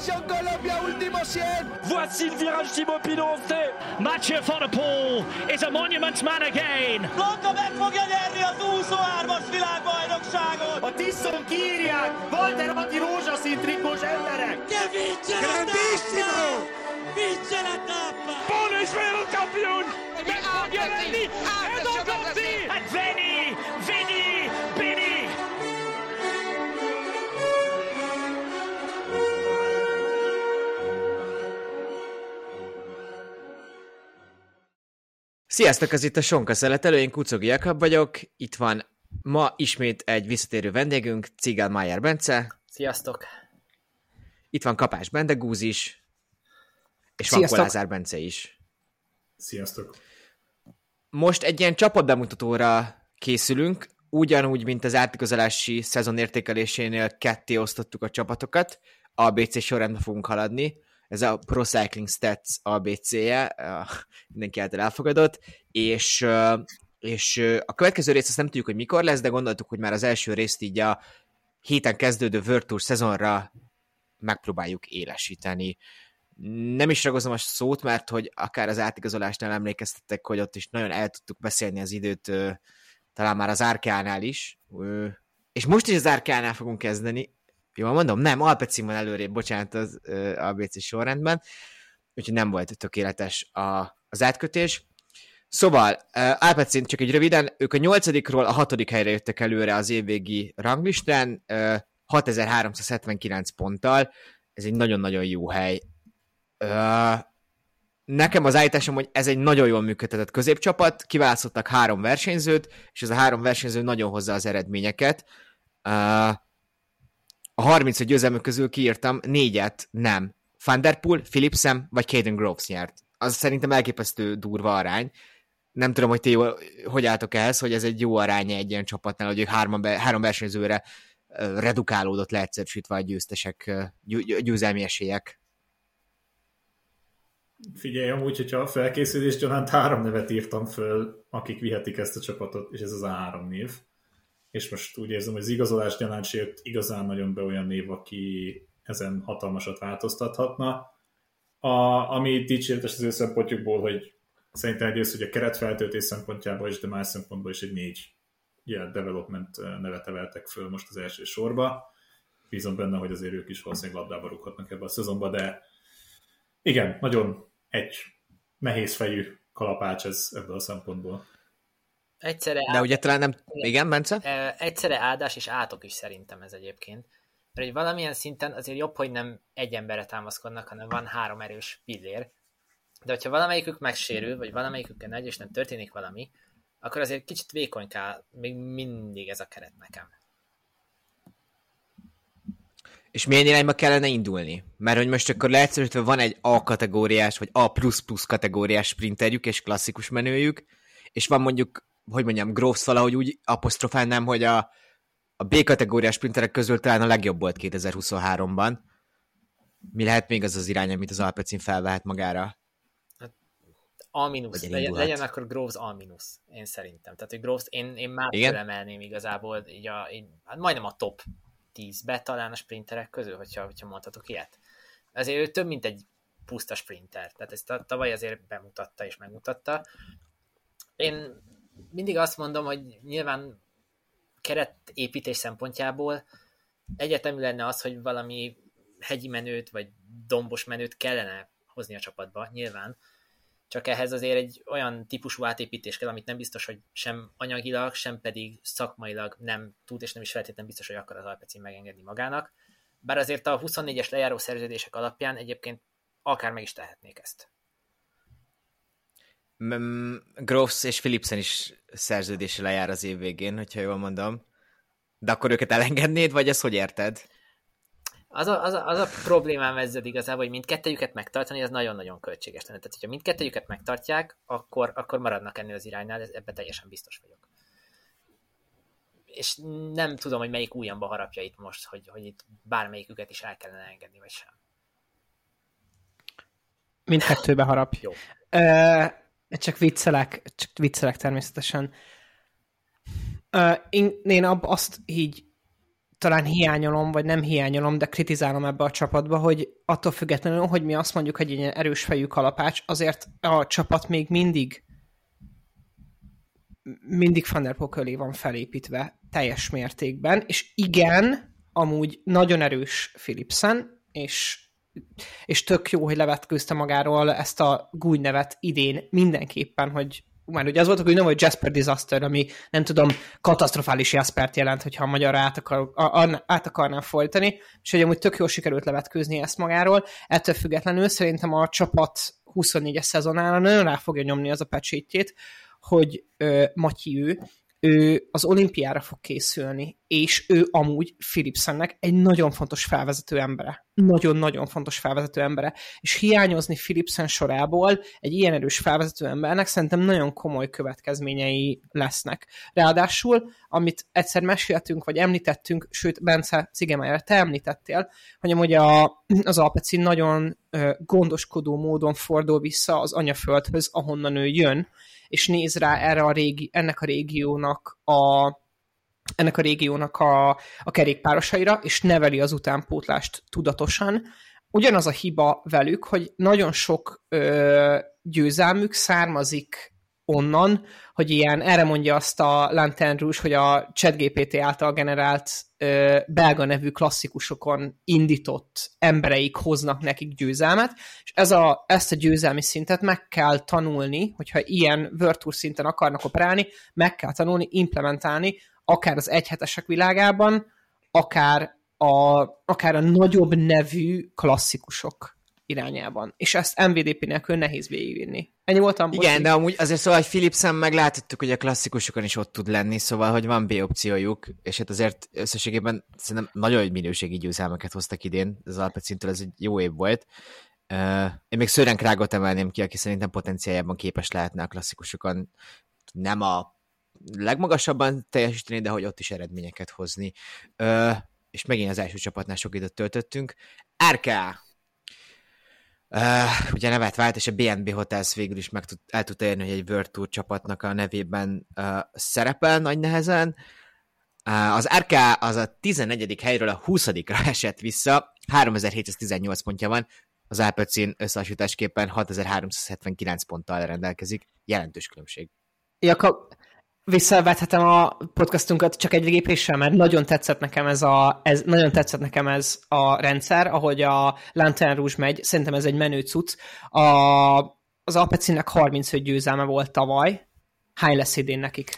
Attention Colombia, último 100. Voici le virage Thibaut Pinot Mathieu van der Poel is a monument man again. Blanka meg fogja nyerni az 23-as világbajnokságot! A Tiszon kírják! Walter Atti rózsaszín trikós emberek! Che vince la tappa! Vince la tappa! Paul is wereldkampioen! Met Machiavelli en dan komt hij! And Veni, Sziasztok, ez itt a Sonka Szeletelő, én Kucogi Jakab vagyok, itt van ma ismét egy visszatérő vendégünk, Cigán Májer Bence, Sziasztok! itt van Kapás Bendegúz is, és van Sziasztok. Kolázár Bence is. Sziasztok! Most egy ilyen csapatbemutatóra készülünk, ugyanúgy, mint az átigazolási szezon értékelésénél ketté osztottuk a csapatokat, ABC sorrendben fogunk haladni, ez a Pro Cycling Stats ABC-je, mindenki által elfogadott, és, és a következő rész azt nem tudjuk, hogy mikor lesz, de gondoltuk, hogy már az első részt így a héten kezdődő World szezonra megpróbáljuk élesíteni. Nem is ragozom a szót, mert hogy akár az átigazolásnál emlékeztettek, hogy ott is nagyon el tudtuk beszélni az időt, talán már az Árkánál is, és most is az Árkánál fogunk kezdeni, jól mondom? Nem, Alpecin van előrébb, bocsánat, az ö, ABC sorrendben, úgyhogy nem volt tökéletes a, az átkötés. Szóval, uh, Alpecin csak egy röviden, ők a nyolcadikról a hatodik helyre jöttek előre az évvégi ranglistán, uh, 6379 ponttal, ez egy nagyon-nagyon jó hely. Uh, nekem az állításom, hogy ez egy nagyon jól működtetett középcsapat, kiválasztottak három versenyzőt, és ez a három versenyző nagyon hozza az eredményeket. Uh, a 30 győzelmük közül kiírtam négyet, nem. Van der Philipsen vagy Caden Groves nyert. Az szerintem elképesztő durva arány. Nem tudom, hogy ti jól, hogy álltok ehhez, hogy ez egy jó aránya egy ilyen csapatnál, hogy ők hárman be, három versenyzőre redukálódott leegyszerűsítve a győztesek, győ- győzelmi esélyek. Figyelj, amúgy, hogyha a felkészülés gyanánt három nevet írtam föl, akik vihetik ezt a csapatot, és ez az a három név. És most úgy érzem, hogy az igazolás gyanánt se jött igazán nagyon be olyan név, aki ezen hatalmasat változtathatna. A, ami dicséretes az ő szempontjukból, hogy szerintem egyrészt, hogy a keretfeltöltés szempontjából is, de más szempontból is egy négy ilyen development nevet emeltek föl most az első sorba. Bízom benne, hogy azért ők is valószínűleg labdába rúghatnak ebbe a szezonba, de igen, nagyon egy nehéz fejű kalapács ez ebből a szempontból. Egyszerre, De ugye talán nem... Igen, Bence? egyszerre áldás és átok is szerintem ez egyébként. Mert hogy valamilyen szinten azért jobb, hogy nem egy emberre támaszkodnak, hanem van három erős pillér. De hogyha valamelyikük megsérül, vagy valamelyikükkel nagy, és nem történik valami, akkor azért kicsit vékonyká még mindig ez a keret nekem. És milyen irányba kellene indulni? Mert hogy most akkor leegyszerűsítve van egy A kategóriás, vagy A++ kategóriás sprinterjük és klasszikus menőjük, és van mondjuk, hogy mondjam, Groves valahogy úgy apostrofálnám, hogy a, a B kategóriás sprinterek közül talán a legjobb volt 2023-ban. Mi lehet még az az irány, amit az Alpecin felvehet magára? A mínusz, legyen, legyen akkor Groves A mínusz, én szerintem. Tehát, hogy Groves én, én már Igen? felemelném igazából, így a, így, hát majdnem a top 10-be talán a sprinterek közül, hogyha, hogyha mondhatok ilyet. Azért ő több, mint egy puszta sprinter, tehát ezt ta- tavaly azért bemutatta és megmutatta. Én mindig azt mondom, hogy nyilván keretépítés szempontjából egyetemű lenne az, hogy valami hegyi menőt, vagy dombos menőt kellene hozni a csapatba, nyilván, csak ehhez azért egy olyan típusú átépítés kell, amit nem biztos, hogy sem anyagilag, sem pedig szakmailag nem tud, és nem is feltétlenül biztos, hogy akar az Alpecin megengedni magának. Bár azért a 24-es lejáró szerződések alapján egyébként akár meg is tehetnék ezt. Groves és Philipsen is szerződése lejár az év végén, hogyha jól mondom. De akkor őket elengednéd, vagy ezt hogy érted? Az a, az, a, az a problémám ezzel igazából, hogy mindkettőjüket megtartani, az nagyon-nagyon költséges lenne. Tehát, hogyha mindkettőjüket megtartják, akkor, akkor maradnak ennél az iránynál, ebben teljesen biztos vagyok. És nem tudom, hogy melyik újamba harapja itt most, hogy, hogy itt bármelyiküket is el kellene engedni, vagy sem. Mindkettőbe harap. Jó. Csak viccelek, csak viccelek természetesen. Ö, én, ab, azt így talán hiányolom, vagy nem hiányolom, de kritizálom ebbe a csapatba, hogy attól függetlenül, hogy mi azt mondjuk, hogy egy ilyen erős fejű kalapács, azért a csapat még mindig mindig Van der köré van felépítve teljes mértékben, és igen, amúgy nagyon erős Philipsen, és, és tök jó, hogy levetkőzte magáról ezt a gúj nevet idén mindenképpen, hogy már ugye az volt, hogy nem vagy Jasper Disaster, ami nem tudom, katasztrofális Jaspert jelent, hogyha a magyarra át, akar, a, a, át akarnám folytani, és hogy amúgy tök jól sikerült levetkőzni ezt magáról. Ettől függetlenül szerintem a csapat 24-es szezonára nagyon rá fogja nyomni az a pecsétjét, hogy ö, Matyi ő, ő az olimpiára fog készülni, és ő amúgy Philipsennek egy nagyon fontos felvezető embere. Nagyon-nagyon fontos felvezető embere. És hiányozni Philipsen sorából egy ilyen erős felvezető embernek szerintem nagyon komoly következményei lesznek. Ráadásul, amit egyszer meséltünk, vagy említettünk, sőt, Bence Cigemájára te említettél, hogy amúgy a, az Alpecin nagyon gondoskodó módon fordul vissza az anyaföldhöz, ahonnan ő jön, és néz rá erre a régi, ennek a régiónak a, ennek a régiónak a, a kerékpárosaira, és neveli az utánpótlást tudatosan. Ugyanaz a hiba velük, hogy nagyon sok ö, győzelmük származik onnan, hogy ilyen, erre mondja azt a Lantern hogy a ChatGPT által generált ö, belga nevű klasszikusokon indított embereik hoznak nekik győzelmet, és ez a, ezt a győzelmi szintet meg kell tanulni, hogyha ilyen Virtual szinten akarnak operálni, meg kell tanulni, implementálni, akár az egyhetesek világában, akár a, akár a nagyobb nevű klasszikusok irányában. És ezt MVDP nélkül nehéz végigvinni. Ennyi voltam. Igen, de amúgy azért szóval, hogy Philipsen meg láthattuk, hogy a klasszikusokon is ott tud lenni, szóval, hogy van B opciójuk, és hát azért összességében szerintem nagyon minőségi győzelmeket hoztak idén, az Alpecintől ez egy jó év volt. Uh, én még Sören Krágot emelném ki, aki szerintem potenciájában képes lehetne a klasszikusokon nem a legmagasabban teljesíteni, de hogy ott is eredményeket hozni. Uh, és megint az első csapatnál sok időt töltöttünk. RKA Uh, ugye nevet vált, és a BNB Hotels végül is meg tud, el tudta érni, hogy egy World Tour csapatnak a nevében uh, szerepel nagy nehezen. Uh, az RK az a 14. helyről a 20 esett vissza, 3718 pontja van, az Alpecin összehasonlításképpen 6379 ponttal rendelkezik, jelentős különbség. Jakab, visszavethetem a podcastunkat csak egy lépéssel, mert nagyon tetszett nekem ez a, ez, nagyon tetszett nekem ez a rendszer, ahogy a Lantern Rouge megy, szerintem ez egy menő cucc. A, az Alpecinnek 35 győzelme volt tavaly. Hány lesz idén nekik?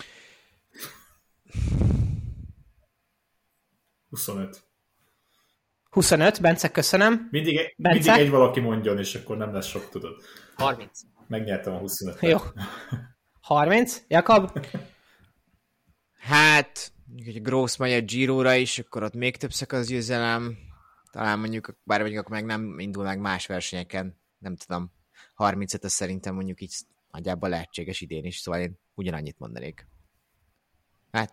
25. 25, Bence, köszönöm. Mindig, Bence? mindig egy valaki mondjon, és akkor nem lesz sok, tudod. 30. Megnyertem a 25 Jó. 30, Jakab? Hát, hogy Gross megy a Giro-ra is, akkor ott még több szakasz győzelem. Talán mondjuk, bár mondjuk akkor meg nem indul meg más versenyeken, nem tudom. 35 az szerintem mondjuk így nagyjából lehetséges idén is, szóval én ugyanannyit mondanék. Hát...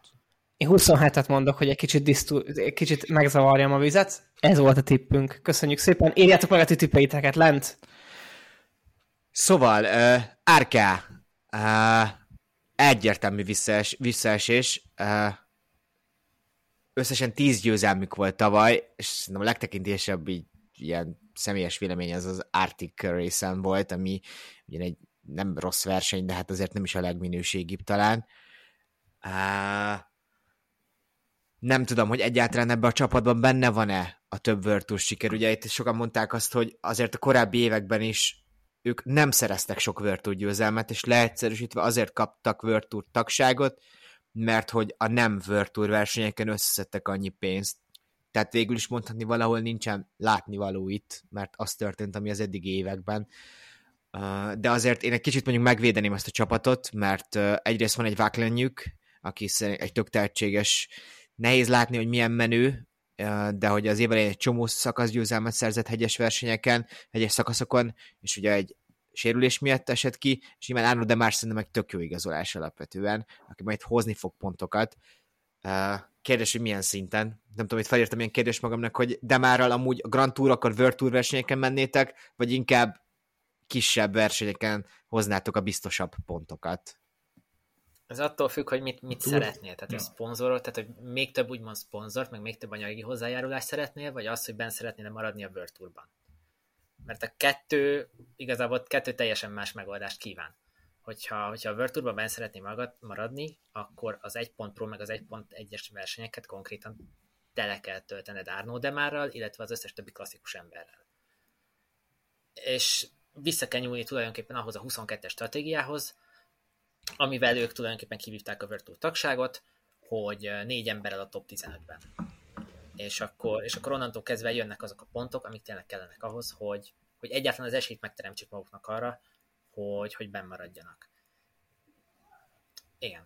Én 27-et mondok, hogy egy kicsit, disztú, egy kicsit megzavarjam a vizet. Ez volt a tippünk. Köszönjük szépen. Írjátok meg a ti tippeiteket lent. Szóval, uh, Árká, egyértelmű visszaes, visszaesés. Összesen tíz győzelmük volt tavaly, és szerintem a legtekintésebb így, ilyen személyes vélemény az az Arctic race volt, ami ugye egy nem rossz verseny, de hát azért nem is a legminőségibb talán. Uh, nem tudom, hogy egyáltalán ebben a csapatban benne van-e a több Virtus siker. Ugye itt sokan mondták azt, hogy azért a korábbi években is ők nem szereztek sok Virtu győzelmet, és leegyszerűsítve azért kaptak Virtu tagságot, mert hogy a nem Virtu versenyeken összeszedtek annyi pénzt. Tehát végül is mondhatni valahol nincsen látnivaló itt, mert az történt, ami az eddigi években. De azért én egy kicsit mondjuk megvédeném ezt a csapatot, mert egyrészt van egy Váklenjük, aki egy tök tehetséges, nehéz látni, hogy milyen menő, de hogy az évben egy csomó szakaszgyőzelmet szerzett hegyes versenyeken, hegyes szakaszokon, és ugye egy sérülés miatt esett ki, és nyilván Arno de már szerintem egy tök jó igazolás alapvetően, aki majd hozni fog pontokat. Kérdés, hogy milyen szinten. Nem tudom, hogy felírtam ilyen kérdést magamnak, hogy Demárral amúgy a Grand Tour, akkor World Tour versenyeken mennétek, vagy inkább kisebb versenyeken hoznátok a biztosabb pontokat? Ez attól függ, hogy mit, mit Túl- szeretnél. Tehát Ja. a szponzorot, tehát hogy még több úgymond szponzort, meg még több anyagi hozzájárulást szeretnél, vagy az, hogy benne szeretnél maradni a World Tourban. Mert a kettő, igazából kettő teljesen más megoldást kíván. Hogyha, hogyha a World Tourban benne szeretnél magad, maradni, akkor az 1 pont pro meg az 1.1-es versenyeket konkrétan tele kell töltened Arno Demárral, illetve az összes többi klasszikus emberrel. És vissza kell nyúlni tulajdonképpen ahhoz a 22-es stratégiához, amivel ők tulajdonképpen kivívták a Tour tagságot, hogy eh, négy emberrel a top 15-ben. És akkor, és akkor onnantól kezdve jönnek azok a pontok, amik tényleg kellenek ahhoz, hogy, hogy egyáltalán az esélyt megteremtsék maguknak arra, hogy, hogy benn maradjanak. Igen.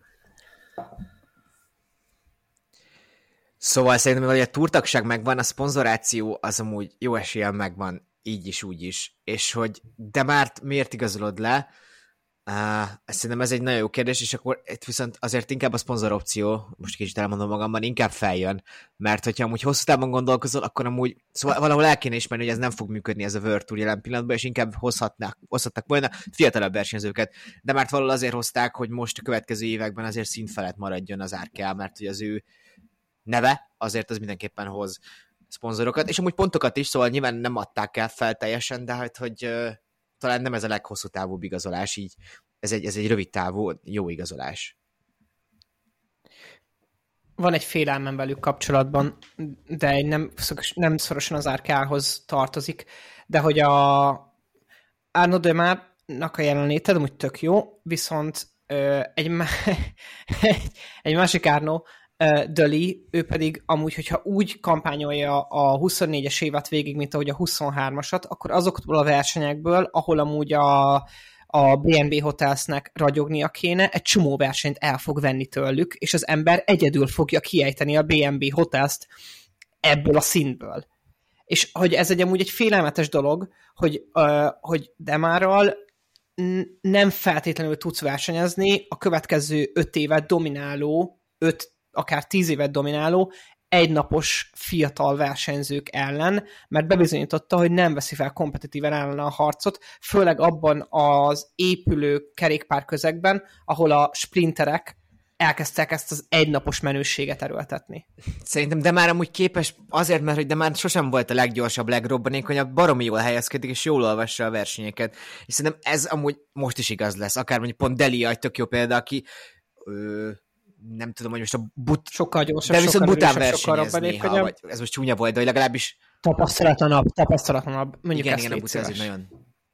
Szóval szerintem, hogy a túrtagság megvan, a szponzoráció az amúgy jó eséllyel megvan, így is, úgy is. És hogy de már miért igazolod le? Uh, szerintem ez egy nagyon jó kérdés, és akkor itt viszont azért inkább a szponzor opció, most kicsit elmondom magamban, inkább feljön, mert hogyha amúgy hosszú távon gondolkozol, akkor amúgy, szóval valahol el kéne ismerni, hogy ez nem fog működni ez a World Tour jelen pillanatban, és inkább hozhatnak, hozhatnak volna fiatalabb versenyzőket, de már valahol azért hozták, hogy most a következő években azért szint felett maradjon az RKA, mert hogy az ő neve, azért az mindenképpen hoz szponzorokat, és amúgy pontokat is, szóval nyilván nem adták el fel teljesen, de hát, hogy talán nem ez a leghosszú távú igazolás, így ez egy, ez egy rövid távú, jó igazolás. Van egy félelmem velük kapcsolatban, de egy nem, nem szorosan az RK-hoz tartozik, de hogy a Arno de Márnak a jelenléte amúgy tök jó, viszont ö, egy, egy, egy másik Arno, Döli, ő pedig amúgy, hogyha úgy kampányolja a 24-es évet végig, mint ahogy a 23-asat, akkor azokból a versenyekből, ahol amúgy a, a BNB Hotelsnek ragyognia kéne, egy csomó versenyt el fog venni tőlük, és az ember egyedül fogja kiejteni a BNB Hotels-t ebből a színből. És hogy ez egy amúgy egy félelmetes dolog, hogy, uh, hogy Demárral nem feltétlenül tudsz versenyezni a következő öt évet domináló, öt, akár tíz évet domináló egynapos fiatal versenyzők ellen, mert bebizonyította, hogy nem veszi fel kompetitíven ellen a harcot, főleg abban az épülő kerékpár közegben, ahol a sprinterek elkezdtek ezt az egynapos menőséget erőltetni. Szerintem de már amúgy képes azért, mert hogy de már sosem volt a leggyorsabb, legrobbanékonyabb, baromi jól helyezkedik, és jól olvassa a versenyeket. És szerintem ez amúgy most is igaz lesz. Akár mondjuk pont Delia egy tök jó példa, aki ö, nem tudom, hogy most a but... Sokkal gyorsabb, de viszont sokkal bután erősebb, sokkal versenyez néha, robbanékonyabb. vagy ez most csúnya volt, de hogy legalábbis Tapasztalatlanabb, tapasztalatlanabb. Mondjuk igen, igen, a ez egy szíves. nagyon,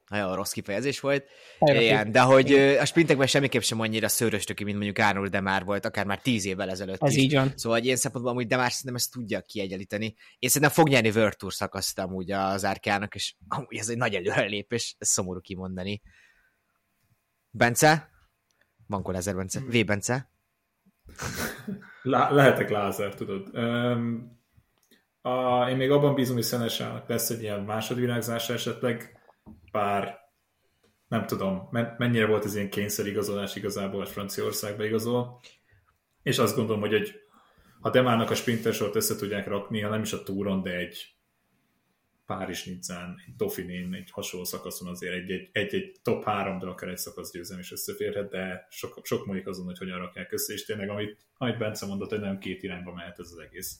nagyon rossz kifejezés volt. Igen, de hogy a sprintekben semmiképp sem annyira szőröstöki, mint mondjuk Arnold Demár volt, akár már tíz évvel ezelőtt Ez is. így van. Szóval egy ilyen szempontból amúgy Demár szerintem ezt tudja kiegyenlíteni. Én szerintem fog nyerni World Tour szakaszt amúgy az árkának, és amúgy ez egy nagy előrelépés, ez szomorú kimondani. Bence? Bankol ezer Bence. V. Bence? Lá- lehetek Lázár, tudod. Um, a, én még abban bízom, hogy Szenesának lesz egy ilyen másodvilágzása esetleg, bár nem tudom, men- mennyire volt ez ilyen kényszerigazolás igazából, a Franciaországba igazol, és azt gondolom, hogy egy, ha Demának a sprintersort össze tudják rakni, ha nem is a túron, de egy Párizs Nizzán, egy Dauphinén, egy hasonló szakaszon azért egy, egy, egy top 3, de akár egy szakaszgyőzelem is összeférhet, de sok, sok múlik azon, hogy hogyan rakják össze, és tényleg, amit, amit Bence mondott, hogy nem két irányba mehet ez az egész.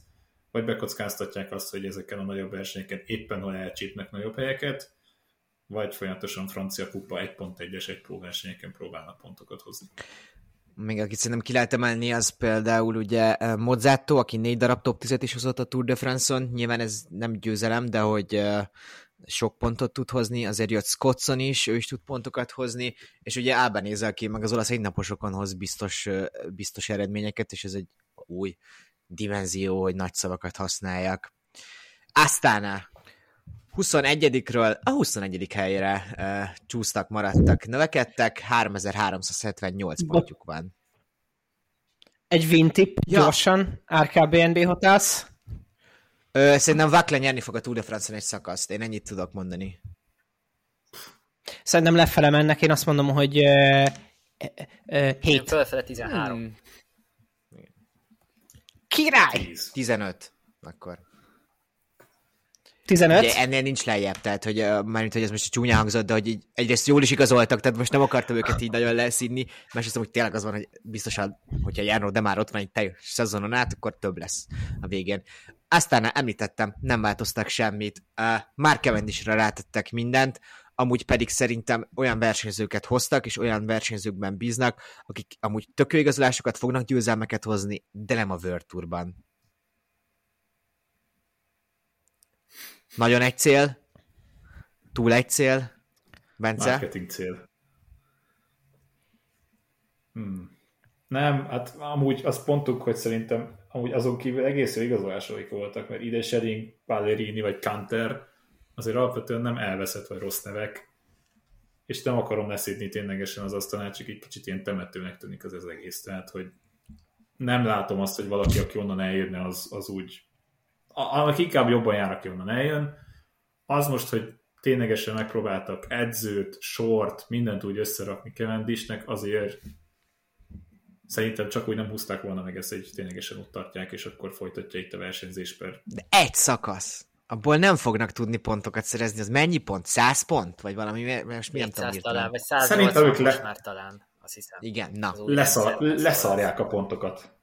Vagy bekockáztatják azt, hogy ezeken a nagyobb versenyeken éppen hol elcsípnek nagyobb helyeket, vagy folyamatosan francia kupa 1.1-es egy pró versenyeken próbálnak pontokat hozni. Még akit szerintem ki lehet emelni, az például ugye eh, Mozzato, aki négy darab top 10 is hozott a Tour de France-on. Nyilván ez nem győzelem, de hogy eh, sok pontot tud hozni, azért jött Scottson is, ő is tud pontokat hozni, és ugye Albanese, aki meg az olasz egynaposokon hoz biztos, eh, biztos eredményeket, és ez egy új dimenzió, hogy nagy szavakat használjak. Aztán 21-ről a 21. helyre uh, csúsztak, maradtak, növekedtek, 3378 pontjuk van. Egy wintip, Ja. gyorsan, RKBNB Hotels. Ö, szerintem Vakle nyerni fog a Tour de France-en egy szakaszt, én ennyit tudok mondani. Szerintem lefele mennek, én azt mondom, hogy uh, uh, Én 7. fölfele 13. Hmm. Király! 10. 15, akkor. 15? Ugye ennél nincs lejjebb, tehát hogy mármint, hogy ez most csúnya hangzott, de hogy így egyrészt jól is igazoltak, tehát most nem akartam őket így nagyon leszínni, másrészt hogy tényleg az van, hogy biztosan, hogyha járnó, de már ott van egy teljes szezonon át, akkor több lesz a végén. Aztán említettem, nem változtak semmit, már Cavendishre rátettek mindent, amúgy pedig szerintem olyan versenyzőket hoztak, és olyan versenyzőkben bíznak, akik amúgy tök jó igazolásokat fognak győzelmeket hozni, de nem a World Tourban. Nagyon egy cél, túl egy cél, Bence? Marketing cél. Hmm. Nem, hát amúgy azt pontuk, hogy szerintem amúgy azon kívül egész jó igazolásaik voltak, mert ide Shering, Pallerini vagy Kanter azért alapvetően nem elveszett vagy rossz nevek, és nem akarom leszítni ténylegesen az asztalát, csak egy kicsit ilyen temetőnek tűnik az, az egész. Tehát, hogy nem látom azt, hogy valaki, aki onnan eljönne, az, az úgy, annak inkább jobban jár, aki onnan eljön. Az most, hogy ténylegesen megpróbáltak edzőt, sort, mindent úgy összerakni Kevendisnek, azért szerintem csak úgy nem húzták volna meg ezt, hogy ténylegesen ott tartják, és akkor folytatja itt a versenyzés per. De egy szakasz abból nem fognak tudni pontokat szerezni, az mennyi pont? 100 pont? Vagy valami, most mi nem tudom talán, vagy 180 ők le... már talán, azt hiszem. Igen, na. Leszar, leszarják a pontokat.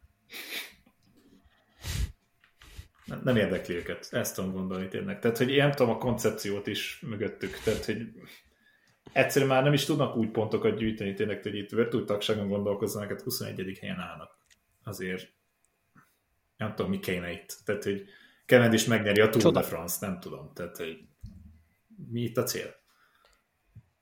Nem, nem érdekli őket, ezt tudom gondolni tényleg. Tehát, hogy én nem tudom a koncepciót is mögöttük, tehát, hogy egyszerűen már nem is tudnak úgy pontokat gyűjteni, tényleg, hogy itt Virtual tagságon gondolkozzanak, hát 21. helyen állnak. Azért nem tudom, mi kéne itt. Tehát, hogy Kennedy is megnyeri a Tour Csoda. de France, nem tudom. Tehát, hogy mi itt a cél?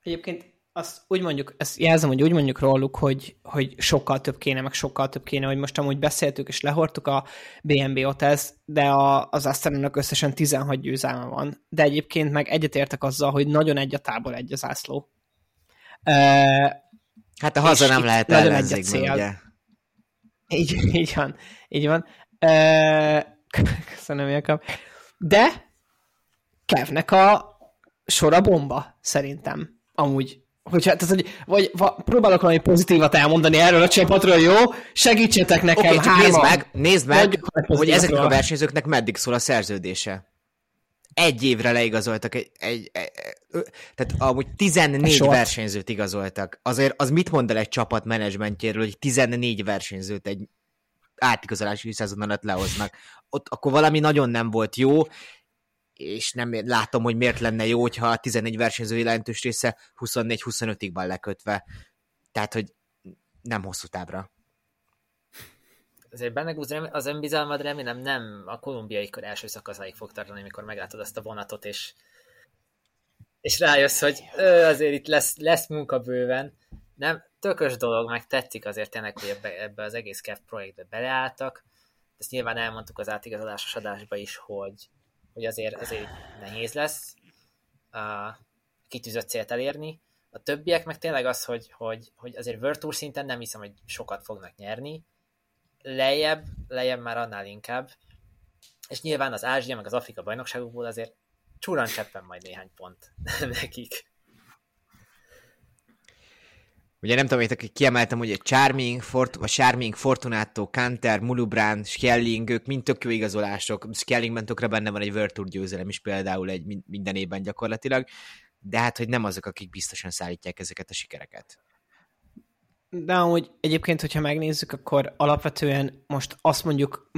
Egyébként azt úgy mondjuk, ezt jelzem, hogy úgy mondjuk róluk, hogy, hogy sokkal több kéne, meg sokkal több kéne, hogy most amúgy beszéltük és lehortuk a BNB Hotels, de a, az Asteronak összesen 16 győzelme van, de egyébként meg egyetértek azzal, hogy nagyon egy a tábor, egy az ászló. Uh, hát a haza nem lehet ellenzék, ugye? Így, így van, így van. Uh, Köszönöm, Jakab. De Kevnek a sora bomba, szerintem. Amúgy. Hogyha, tehát, hogy, vagy va, próbálok valami pozitívat elmondani erről a csapatról, jó? Segítsetek nekem, okay, nézd meg, nézd meg hogy ezeknek a versenyzőknek meddig szól a szerződése. Egy évre leigazoltak egy, egy, egy, tehát amúgy 14 versenyzőt igazoltak. Azért az mit mond el egy csapat menedzsmentjéről, hogy 14 versenyzőt egy átigazolási szezon alatt lehoznak. Ott akkor valami nagyon nem volt jó, és nem látom, hogy miért lenne jó, hogyha a 14 versenyző jelentős része 24-25-ig van lekötve. Tehát, hogy nem hosszú távra. Azért benne az önbizalmad remélem nem a kolumbiai kör első szakaszáig fog tartani, amikor meglátod azt a vonatot, és, és rájössz, hogy ö, azért itt lesz, lesz munka bőven. Nem, tökös dolog, meg tetszik azért tényleg, hogy ebbe, ebbe az egész Kev projektbe beleálltak. Ezt nyilván elmondtuk az átigazolásos adásba is, hogy, hogy azért, azért nehéz lesz a kitűzött célt elérni. A többiek meg tényleg az, hogy, hogy, hogy azért World Tour szinten nem hiszem, hogy sokat fognak nyerni. Lejjebb, lejjebb már annál inkább. És nyilván az Ázsia, meg az Afrika bajnokságokból azért csúran cseppen majd néhány pont nekik. Ugye nem tudom, hogy kiemeltem, hogy egy Charming, Fort, vagy Charming, Fortunato, Kanter, Mulubrán, Skelling, ők mind tök jó igazolások. Skellingben tökre benne van egy World Tour győzelem is például egy minden évben gyakorlatilag, de hát, hogy nem azok, akik biztosan szállítják ezeket a sikereket. De amúgy egyébként, hogyha megnézzük, akkor alapvetően most azt mondjuk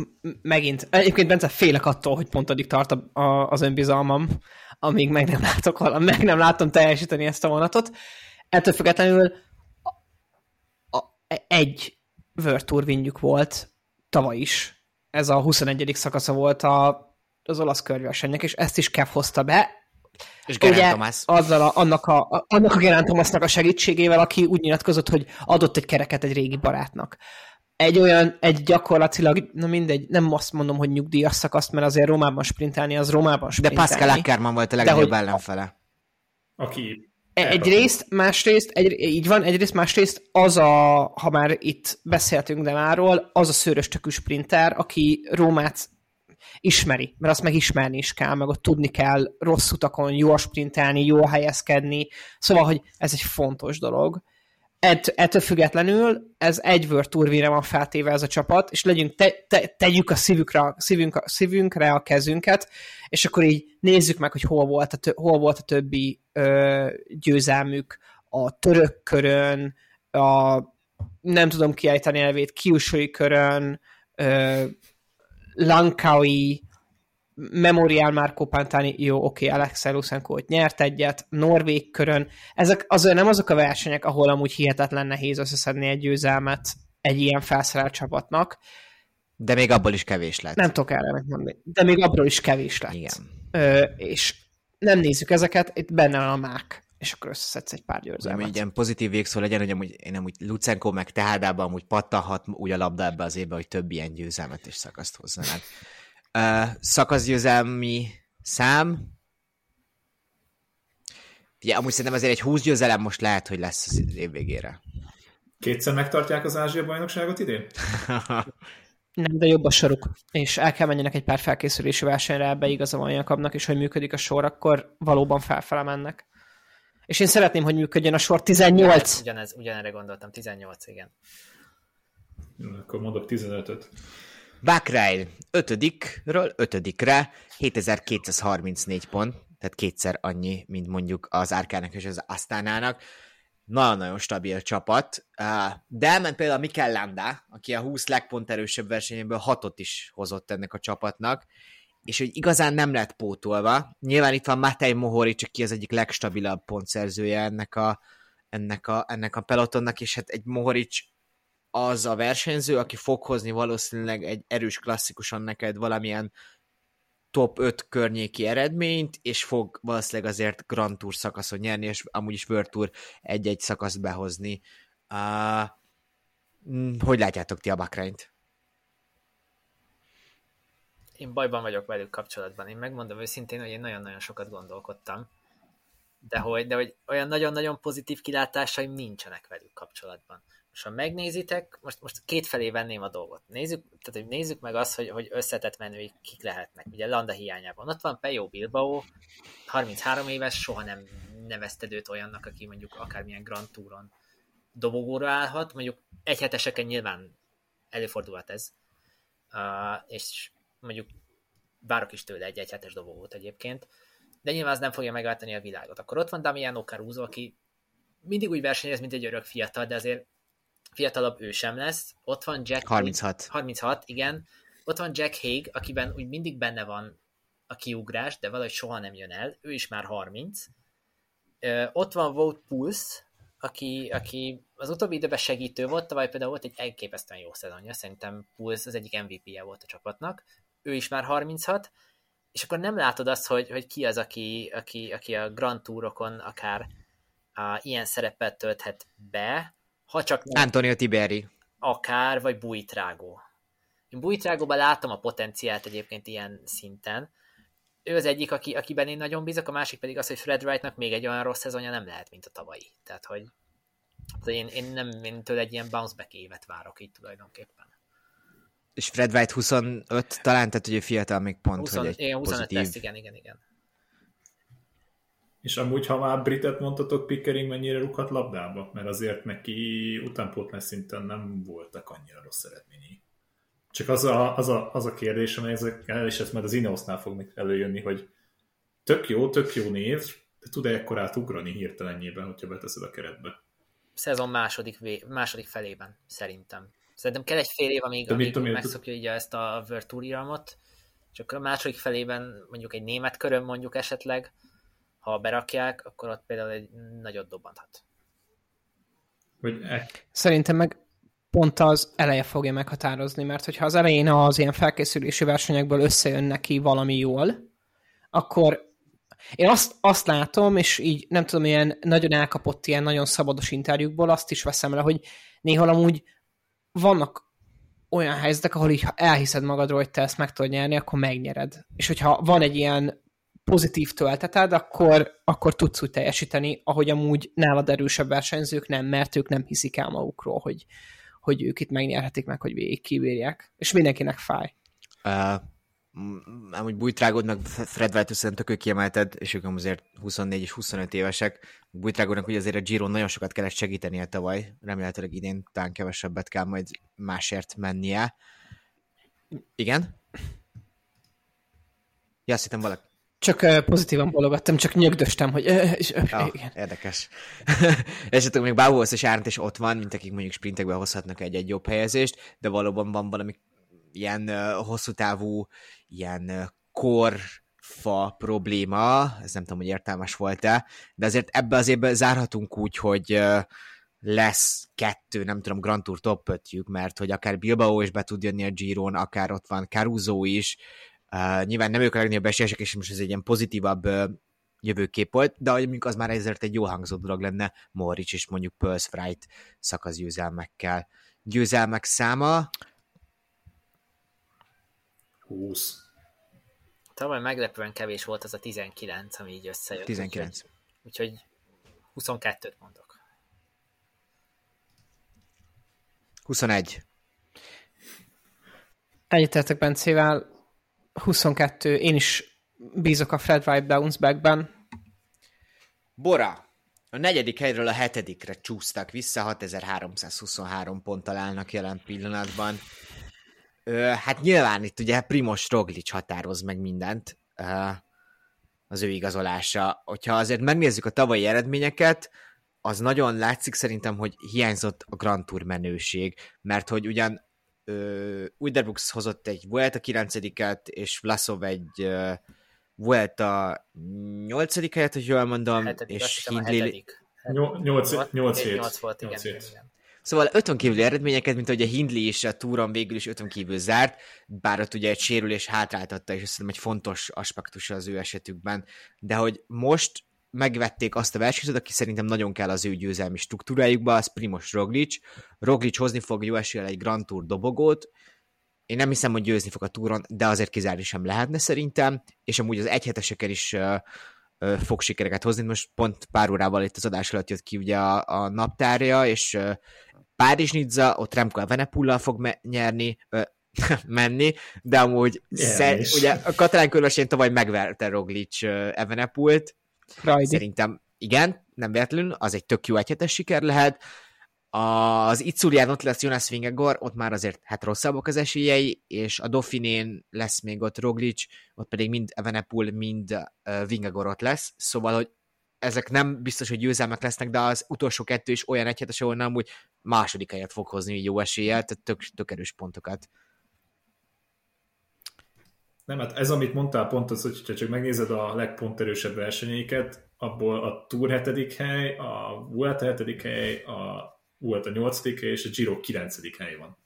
megint, egyébként Bence félek attól, hogy pont addig tart a, a, az önbizalmam, amíg meg nem látok, meg nem látom teljesíteni ezt a vonatot. Ettől függetlenül egy World Tour vinjük volt tavaly is. Ez a 21. szakasza volt a, az olasz körversenynek, és ezt is Kev hozta be. És Thomas. Azzal a, annak a, annak a Geraint Thomasnak a segítségével, aki úgy nyilatkozott, hogy adott egy kereket egy régi barátnak. Egy olyan, egy gyakorlatilag, na mindegy, nem azt mondom, hogy nyugdíjas szakaszt, mert azért Rómában sprintelni, az Rómában sprintelni. De Pascal Ackermann volt a legnagyobb ellenfele. Aki Egyrészt, másrészt, egy, így van, egyrészt, másrészt az a, ha már itt beszéltünk Demáról, az a szőrös tökű sprinter, aki Rómát ismeri, mert azt megismerni is kell, meg ott tudni kell rossz utakon jól sprintelni, jól helyezkedni, szóval, hogy ez egy fontos dolog. Ett, ettől függetlenül ez egy World Tour van feltéve ez a csapat, és legyünk, te, te, tegyük a szívükre, szívünk, szívünkre a kezünket, és akkor így nézzük meg, hogy hol volt a, hol volt a többi ö, győzelmük a török körön, a nem tudom kiejteni nevét, Kiusui körön, ö, Lankaui, Memorial Marco Pantani, jó, oké, okay, Alexei Lusenko ott nyert egyet, Norvég körön. Ezek azért nem azok a versenyek, ahol amúgy hihetetlen nehéz összeszedni egy győzelmet egy ilyen felszerelt csapatnak. De még abból is kevés lett. Nem tudok erre mondani. De még abból is kevés lett. Igen. Ö, és nem nézzük ezeket, itt benne van a mák és akkor összeszedsz egy pár győzelmet. Hogy ilyen pozitív végszó legyen, hogy amúgy, én amúgy Lucenko meg Tehádában amúgy pattanhat úgy a labda ebbe az évbe, hogy több ilyen győzelmet és szakaszt hozzanak. Uh, szakaszgyőzelmi szám. Ugye, amúgy szerintem azért egy 20 győzelem most lehet, hogy lesz az év végére. Kétszer megtartják az Ázsia bajnokságot idén? Nem, de jobb a soruk, és el kell menjenek egy pár felkészülési versenyre, ebbe igaza van Jakabnak, és hogy működik a sor, akkor valóban felfele mennek. És én szeretném, hogy működjön a sor 18. Ugyanez, ugyanerre gondoltam, 18, igen. Akkor mondok 15-öt. Bahrain 5-ről 5-re 7234 pont, tehát kétszer annyi, mint mondjuk az Árkának és az Asztánának. Nagyon-nagyon stabil csapat. De elment például Mikel Landa, aki a 20 legpont versenyéből hatot is hozott ennek a csapatnak, és hogy igazán nem lett pótolva. Nyilván itt van Matej Mohoric, aki az egyik legstabilabb pontszerzője ennek a, ennek a, ennek a pelotonnak, és hát egy Mohoric az a versenyző, aki fog hozni valószínűleg egy erős klasszikusan neked valamilyen top 5 környéki eredményt, és fog valószínűleg azért Grand Tour szakaszon nyerni, és amúgy is World Tour egy-egy szakaszt behozni. Uh, hogy látjátok ti a Bakrányt? Én bajban vagyok velük kapcsolatban. Én megmondom őszintén, hogy én nagyon-nagyon sokat gondolkodtam, de hogy, de hogy olyan nagyon-nagyon pozitív kilátásaim nincsenek velük kapcsolatban. Most ha megnézitek, most, most két felé venném a dolgot. Nézzük, tehát, hogy nézzük meg azt, hogy, hogy összetett menőik kik lehetnek. Ugye Landa hiányában. Ott van Pejo Bilbao, 33 éves, soha nem nevezted őt olyannak, aki mondjuk akármilyen Grand Touron dobogóra állhat. Mondjuk egyheteseken nyilván előfordulhat ez. Uh, és mondjuk várok is tőle egy egyhetes dobogót egyébként, de nyilván az nem fogja megváltani a világot. Akkor ott van Damiano Caruso, aki mindig úgy versenyez, mint egy örök fiatal, de azért fiatalabb ő sem lesz. Ott van Jack... 36. 36, igen. Ott van Jack Haig, akiben úgy mindig benne van a kiugrás, de valahogy soha nem jön el. Ő is már 30. Ö, ott van Vote Pulse, aki, aki az utóbbi időben segítő volt, tavaly például volt egy elképesztően jó szezonja, szerintem Pulse az egyik MVP-je volt a csapatnak, ő is már 36, és akkor nem látod azt, hogy, hogy ki az, aki, aki, aki a Grand Tourokon akár a, ilyen szerepet tölthet be, ha csak nem, Antonio Tiberi. Akár, vagy Buitrágó. Én Buitrágóban látom a potenciált egyébként ilyen szinten. Ő az egyik, aki, akiben én nagyon bízok, a másik pedig az, hogy Fred Wrightnak még egy olyan rossz szezonja nem lehet, mint a tavalyi. Tehát, hogy én, én nem én tőle egy ilyen bounce back évet várok így tulajdonképpen. És Fred White 25 talán, tehát ugye fiatal még pont, 20, hogy egy igen, 25 pozitív... lesz, igen, igen, igen. És amúgy, ha már Britet mondtatok, Pickering mennyire rúghat labdába? Mert azért neki utánpótlás szinten nem voltak annyira rossz eredményei. Csak az a, az a, az a kérdés, amely ezek, és ez majd az Ineosnál fog előjönni, hogy tök jó, tök jó név, de tud-e ekkorát ugrani hirtelenjében, hogyha beteszed a keretbe? Szezon második, vé, második felében, szerintem. Szerintem kell egy fél év, amíg, amíg tudom, megszokja így ezt a Tour csak a második felében mondjuk egy német körön mondjuk esetleg, ha berakják, akkor ott például egy nagyot dobanthat. Hogy e- Szerintem meg pont az eleje fogja meghatározni, mert hogyha az elején az ilyen felkészülési versenyekből összejön neki valami jól, akkor én azt, azt látom, és így nem tudom, ilyen nagyon elkapott ilyen nagyon szabados interjúkból azt is veszem le, hogy néha amúgy vannak olyan helyzetek, ahol így, ha elhiszed magadról, hogy te ezt meg tudod nyerni, akkor megnyered. És hogyha van egy ilyen pozitív tölteted, akkor, akkor tudsz úgy teljesíteni, ahogy amúgy nálad erősebb versenyzők nem, mert ők nem hiszik el magukról, hogy, hogy ők itt megnyerhetik meg, hogy végig kibírják. És mindenkinek fáj. Uh, amúgy Bújtrágod meg Fred szerintem tök kiemelted, és ők azért 24 és 25 évesek. Bújtrágodnak ugye azért a Giro nagyon sokat kellett segítenie tavaly, remélhetőleg idén talán kevesebbet kell majd másért mennie. Igen? Ja, azt hittem valaki. Csak uh, pozitívan bologattam, csak nyögdöstem, hogy uh, és, uh, oh, igen. Érdekes. Esetleg még Bauhaus és Árnt is ott van, mint akik mondjuk sprintekben hozhatnak egy-egy jobb helyezést, de valóban van valami ilyen hosszú távú, ilyen korfa probléma, ez nem tudom, hogy értelmes volt-e, de azért ebbe az évben zárhatunk úgy, hogy lesz kettő, nem tudom, Grand Tour top 5 mert hogy akár Bilbao is be tud jönni a Giron, akár ott van Caruso is, uh, nyilván nem ők a legnagyobb esélyesek, és most ez egy ilyen pozitívabb uh, jövőkép volt, de mondjuk az már ezért egy jó hangzó dolog lenne Moritz és mondjuk Pulse Fright szakaszgyőzelmekkel. Győzelmek száma? 20. Tavaly meglepően kevés volt az a 19, ami így összejött. 19. Úgyhogy, úgyhogy 22-t mondok. 21. Egyetértek Bencével, 22, én is bízok a Fred Wright bounce backben. Bora. A negyedik helyről a hetedikre csúsztak vissza, 6323 ponttal állnak jelen pillanatban. Ö, hát nyilván itt ugye Primos Roglic határoz meg mindent ö, az ő igazolása. Hogyha azért megnézzük a tavalyi eredményeket, az nagyon látszik szerintem, hogy hiányzott a Grand Tour menőség, mert hogy ugyan Uderbrooks hozott egy Vuelta 9 és Vlasov egy uh, Vuelta 8 helyet, hogy jól mondom, Hetedik, és Hindley... 8 hét. volt, igen. Szóval ötön kívüli eredményeket, mint ahogy a Hindley is a túron végül is ötön kívül zárt, bár ott ugye egy sérülés hátráltatta, és szerintem egy fontos aspektus az ő esetükben, de hogy most megvették azt a versenyzőt, aki szerintem nagyon kell az ő győzelmi struktúrájukba, az Primos Roglic. Roglic hozni fog jó eséllyel egy Grand Tour dobogót, én nem hiszem, hogy győzni fog a túron, de azért kizárni sem lehetne szerintem, és amúgy az egyheteseken is uh, uh, fog sikereket hozni. Most pont pár órával itt az adás alatt jött ki ugye a, a naptárja, és uh, Párizs Nizza, ott Remco Evenepullal fog me- nyerni, uh, menni, de amúgy szer- ugye a katalán körvesén tavaly megverte Roglic uh, Evenepult, Rajdi. Szerintem igen, nem véletlenül, az egy tök jó egyhetes siker lehet. Az Itzulián ott lesz Jonas Vingegor, ott már azért hát rosszabbak az esélyei, és a Dauphinén lesz még ott Roglic, ott pedig mind Evenepul, mind Vingegor ott lesz, szóval, hogy ezek nem biztos, hogy győzelmek lesznek, de az utolsó kettő is olyan egyhetes, ahol nem úgy második helyet fog hozni jó eséllyel, tehát tök, tök erős pontokat. Nem, hát ez, amit mondtál pont az, hogy csak megnézed a legponterősebb versenyeiket, abból a Tour 7. hely, a Vuelta 7. hely, a Vuelta 8. hely és a Giro 9. hely van.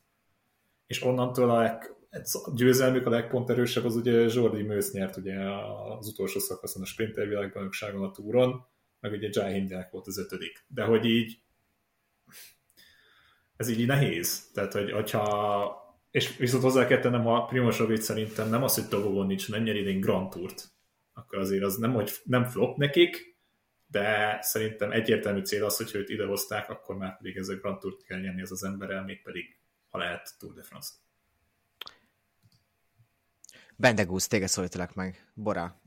És onnantól a, leg, a győzelmük a legponterősebb az ugye Jordi Mősz nyert ugye az utolsó szakaszon a sprinter világbajnokságon a túron, meg ugye Jai Hindley volt az ötödik. De hogy így ez így nehéz. Tehát, hogy hogyha és viszont hozzá kell tennem, ha Primoz Roglic szerintem nem az, hogy Togogon nincs, nem nyer idén Grand Tourt, akkor azért az nem, hogy nem flop nekik, de szerintem egyértelmű cél az, hogy őt idehozták, akkor már pedig ez a Grand Tourt kell nyerni ez az emberrel, még pedig, ha lehet, Tour de France. Bendegúz, téged szólítalak meg. Bora.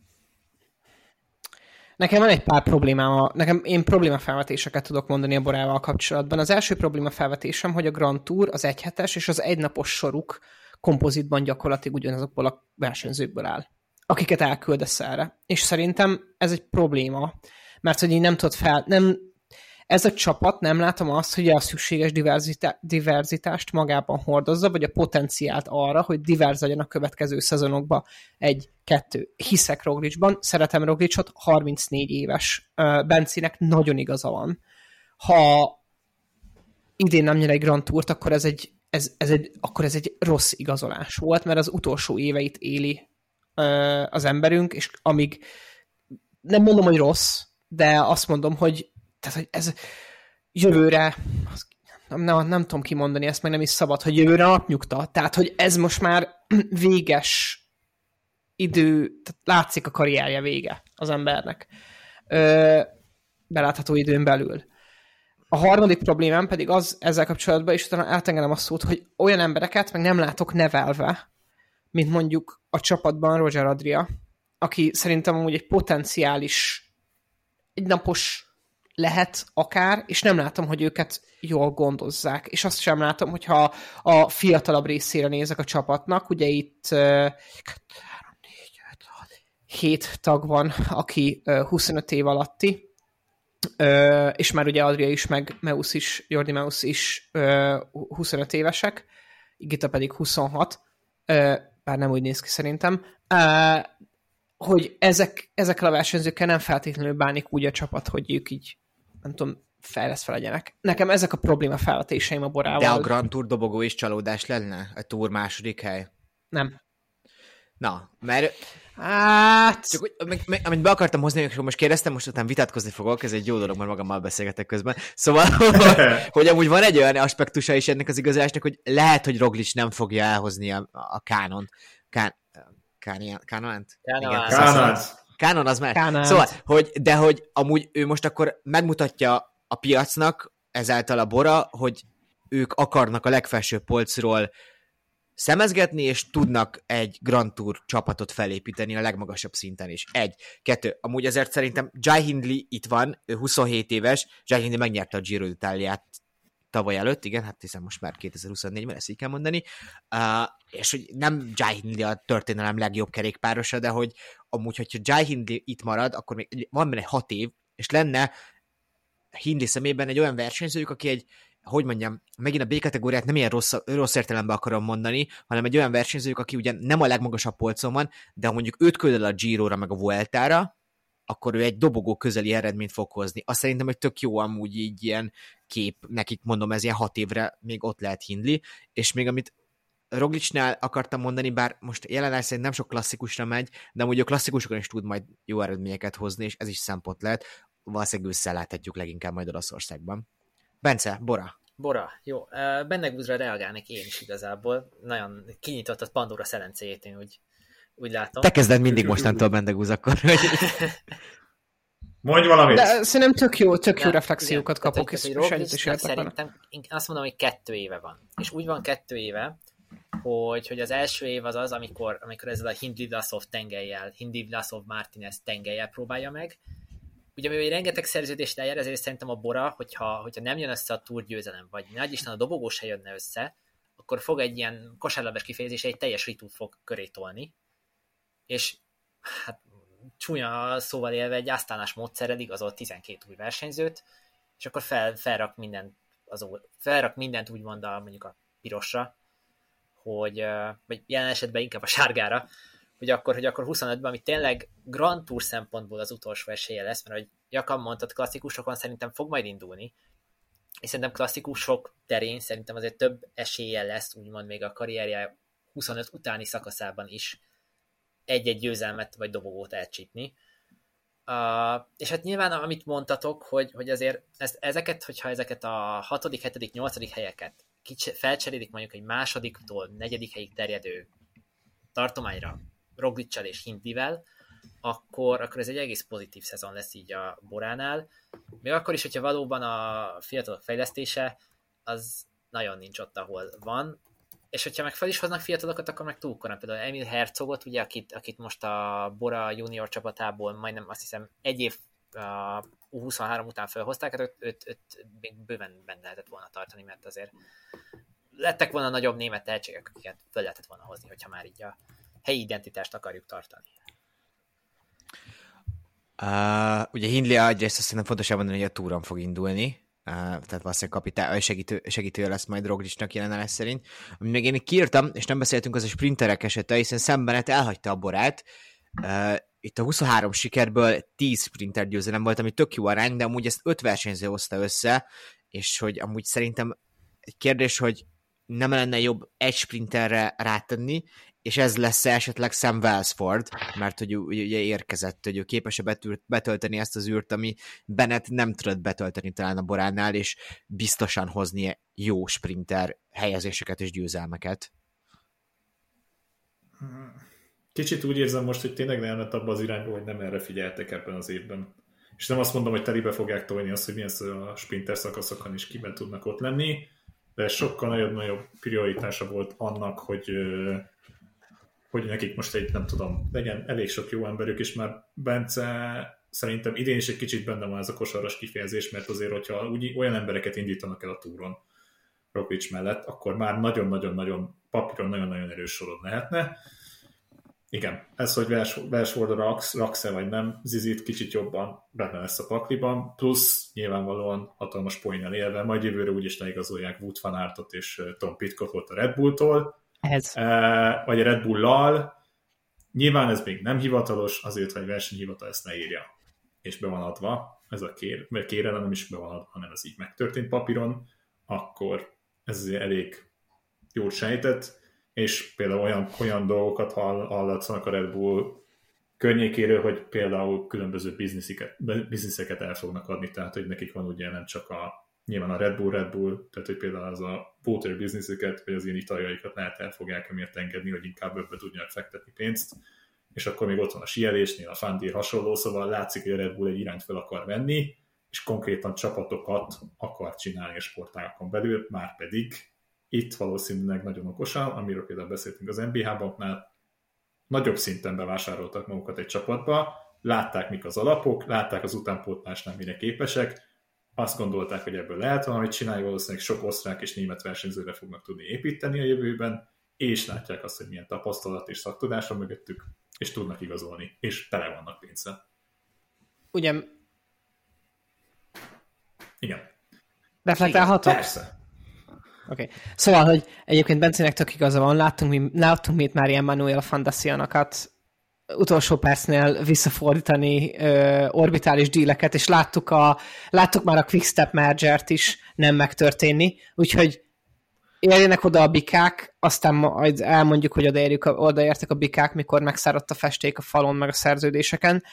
Nekem van egy pár problémám, nekem én problémafelvetéseket tudok mondani a borával kapcsolatban. Az első problémafelvetésem, hogy a Grand Tour, az egyhetes és az egynapos soruk kompozitban gyakorlatilag ugyanazokból a versenyzőkből áll, akiket elküldesz erre. És szerintem ez egy probléma, mert hogy így nem tudod fel, nem, ez a csapat nem látom azt, hogy a szükséges diverzitá- diverzitást magában hordozza, vagy a potenciált arra, hogy diverz legyen a következő szezonokban egy, kettő. Hiszek Roglicban, szeretem Roglicot, 34 éves. Bencinek nagyon igaza van. Ha idén nem nyer egy Grand Tourt, akkor ez egy, ez, ez egy, akkor ez egy rossz igazolás volt, mert az utolsó éveit éli az emberünk, és amíg nem mondom, hogy rossz, de azt mondom, hogy tehát, hogy ez jövőre, nem, nem, nem tudom kimondani ezt, meg nem is szabad, hogy jövőre napnyugta. Tehát, hogy ez most már véges idő, tehát látszik a karrierje vége az embernek. Ö, belátható időn belül. A harmadik problémám pedig az ezzel kapcsolatban, és utána eltengedem a szót, hogy olyan embereket meg nem látok nevelve, mint mondjuk a csapatban Roger Adria, aki szerintem amúgy egy potenciális egy lehet akár, és nem látom, hogy őket jól gondozzák. És azt sem látom, hogyha a fiatalabb részére nézek a csapatnak, ugye itt uh, 3, 4, 5, 6, 7 tag van, aki uh, 25 év alatti, és már ugye Adria is, meg Meus is, Jordi Meus is uh, 25 évesek, Igita pedig 26, uh, bár nem úgy néz ki szerintem, hogy ezek, ezekkel a versenyzőkkel nem feltétlenül bánik úgy a csapat, hogy ők így nem tudom, fejlesztve legyenek. Nekem ezek a probléma felvetéseim a borával. De a Grand Tour dobogó is csalódás lenne? A Tour második hely? Nem. Na, mert... Hát... Csak, hogy, amit be akartam hozni, hogy most kérdeztem, most utána vitatkozni fogok, ez egy jó dolog, mert magammal beszélgetek közben. Szóval, hogy amúgy van egy olyan aspektusa is ennek az igazásnak, hogy lehet, hogy Roglic nem fogja elhozni a, a kánon. Kán, Kánoánt? Kánoánt. Kánon az már. Kánoánt. Szóval, hogy, de hogy amúgy ő most akkor megmutatja a piacnak, ezáltal a Bora, hogy ők akarnak a legfelsőbb polcról szemezgetni, és tudnak egy Grand Tour csapatot felépíteni a legmagasabb szinten is. Egy. Kettő. Amúgy ezért szerintem Jai Hindley itt van, ő 27 éves, Jai Hindley megnyerte a Giro d'Italiát tavaly előtt, igen, hát hiszen most már 2024-ben ezt így kell mondani, uh, és hogy nem Jai Hindley a történelem legjobb kerékpárosa, de hogy amúgy, hogyha Jai Hindley itt marad, akkor még van benne hat év, és lenne Hindley szemében egy olyan versenyzőjük, aki egy, hogy mondjam, megint a B-kategóriát nem ilyen rossz, rossz értelemben akarom mondani, hanem egy olyan versenyzőjük, aki ugye nem a legmagasabb polcon van, de ha mondjuk őt küld a Giro-ra meg a Vueltára, akkor ő egy dobogó közeli eredményt fog hozni. Azt szerintem, hogy tök jó amúgy így ilyen kép, nekik mondom, ez ilyen hat évre még ott lehet hindli, és még amit Roglicnál akartam mondani, bár most jelenleg szerint nem sok klasszikusra megy, de amúgy a klasszikusokon is tud majd jó eredményeket hozni, és ez is szempont lehet. Valószínűleg ősszel láthatjuk leginkább majd Olaszországban. Bence, Bora. Bora, jó. Benne guzra reagálnék én is igazából. Nagyon kinyitott a Pandora szelencéjét, én úgy, úgy látom. Te kezded mindig mostantól Bendegúz akkor. Mondj valamit! De szerintem tök jó, tök jó De, reflexiókat igen, kapok, tehát, és, hogy szerintem én azt mondom, hogy kettő éve van. És úgy van kettő éve, hogy, hogy az első év az az, amikor, amikor ezzel a Hindley Vlasov tengelyel, Hindley Vlasov Martinez tengelyel próbálja meg. Ugye mivel rengeteg szerződést eljár, ezért szerintem a Bora, hogyha, hogyha nem jön össze a túr győzelem, vagy nagy Isten a dobogó se jönne össze, akkor fog egy ilyen kosárlabdás kifejezés egy teljes ritút fog köré tolni. És hát csúnya szóval élve egy asztánás módszerrel igazol 12 új versenyzőt, és akkor fel, felrak mindent, az, felrak mindent úgymond a, mondjuk a pirosra, hogy, vagy jelen esetben inkább a sárgára, hogy akkor, hogy akkor 25-ben, ami tényleg Grand Tour szempontból az utolsó esélye lesz, mert hogy Jakab mondtad, klasszikusokon szerintem fog majd indulni, és szerintem klasszikusok terén szerintem azért több esélye lesz, úgymond még a karrierje 25 utáni szakaszában is egy-egy győzelmet vagy dobogót elcsípni. Uh, és hát nyilván, amit mondtatok, hogy, hogy azért ezt, ezeket, hogyha ezeket a 6., 7., 8. helyeket felcserélik mondjuk egy másodiktól negyedik helyig terjedő tartományra, Roglicsal és Hindivel, akkor, akkor ez egy egész pozitív szezon lesz így a Boránál. Még akkor is, hogyha valóban a fiatalok fejlesztése az nagyon nincs ott, ahol van, és hogyha meg fel is hoznak fiatalokat, akkor meg túl korán. Például Emil Herzogot, ugye, akit, akit most a Bora junior csapatából majdnem azt hiszem egy év uh, U23 után felhozták, hát őt, őt, őt még bőven benne lehetett volna tartani, mert azért lettek volna nagyobb német tehetségek, akiket fel lehetett volna hozni, hogyha már így a helyi identitást akarjuk tartani. Uh, ugye Hindley egyrészt azt szerintem fontos elmondani, hogy a túron fog indulni, tehát valószínűleg kapitál, segítő, segítő lesz majd Roglicsnak jelenállás szerint. Amit még én kiírtam, és nem beszéltünk, az a sprinterek esete, hiszen szembenet elhagyta a borát. Itt a 23 sikerből 10 sprinter győzelem volt, ami tök jó arány, de amúgy ezt 5 versenyző hozta össze, és hogy amúgy szerintem egy kérdés, hogy nem lenne jobb egy sprinterre rátenni, és ez lesz esetleg Sam Wellsford, mert hogy ugye érkezett, hogy ő képes betölteni ezt az űrt, ami Bennett nem tudott betölteni talán a Boránál, és biztosan hozni jó sprinter helyezéseket és győzelmeket. Kicsit úgy érzem most, hogy tényleg elment abba az irányba, hogy nem erre figyeltek ebben az évben. És nem azt mondom, hogy telibe fogják tolni azt, hogy milyen a sprinter szakaszokon is kiben tudnak ott lenni, de sokkal nagyobb, nagyobb prioritása volt annak, hogy hogy nekik most egy, nem tudom, legyen elég sok jó emberük, és már Bence szerintem idén is egy kicsit benne van ez a kosaras kifejezés, mert azért, hogyha úgy, olyan embereket indítanak el a túron Roglic mellett, akkor már nagyon-nagyon-nagyon papíron nagyon-nagyon erős sorod lehetne. Igen, ez, hogy Versford raksz, raksz-e vagy nem, Zizit kicsit jobban benne lesz a pakliban, plusz nyilvánvalóan hatalmas poénnel élve, majd jövőre úgyis leigazolják Wood van Aertot és Tom Pitcockot a Red Bulltól, Ez. vagy a Red Bull-lal. Nyilván ez még nem hivatalos, azért, hogy versenyhivatal ezt ne írja, és be van adva, ez a kér, mert kérelem nem is be van adva, hanem ez így megtörtént papíron, akkor ez azért elég jól sejtett, és például olyan, olyan dolgokat hall, hallatszanak a Red Bull környékéről, hogy például különböző bizniszeket, bizniszeket el fognak adni, tehát hogy nekik van ugye nem csak a nyilván a Red Bull, Red Bull, tehát hogy például az a water bizniszeket, vagy az ilyen italjaikat lehet el fogják emiatt engedni, hogy inkább ebbe tudjanak fektetni pénzt, és akkor még ott van a sielésnél, a Fandir hasonló, szóval látszik, hogy a Red Bull egy irányt fel akar venni, és konkrétan csapatokat akar csinálni a sportágakon belül, már pedig itt valószínűleg nagyon okosan, amiről például beszéltünk az NBH-banknál, nagyobb szinten bevásároltak magukat egy csapatba, látták mik az alapok, látták az utánpótlásnál mire képesek, azt gondolták, hogy ebből lehet valamit csinálni, valószínűleg sok osztrák és német versenyzőre fognak tudni építeni a jövőben, és látják azt, hogy milyen tapasztalat és szaktudás van mögöttük, és tudnak igazolni, és tele vannak pénzzel. Ugye Igen. reflektálhatok? Persze. Oké. Okay. Szóval, hogy egyébként Bencének tök igaza van, láttunk mi, láttunk mi itt már ilyen Manuel Fantasianokat utolsó percnél visszafordítani ö, orbitális díleket, és láttuk, a, láttuk már a Quickstep mergert is nem megtörténni, úgyhogy érjenek oda a bikák, aztán majd elmondjuk, hogy odaérjük, odaértek a bikák, mikor megszáradt a festék a falon, meg a szerződéseken.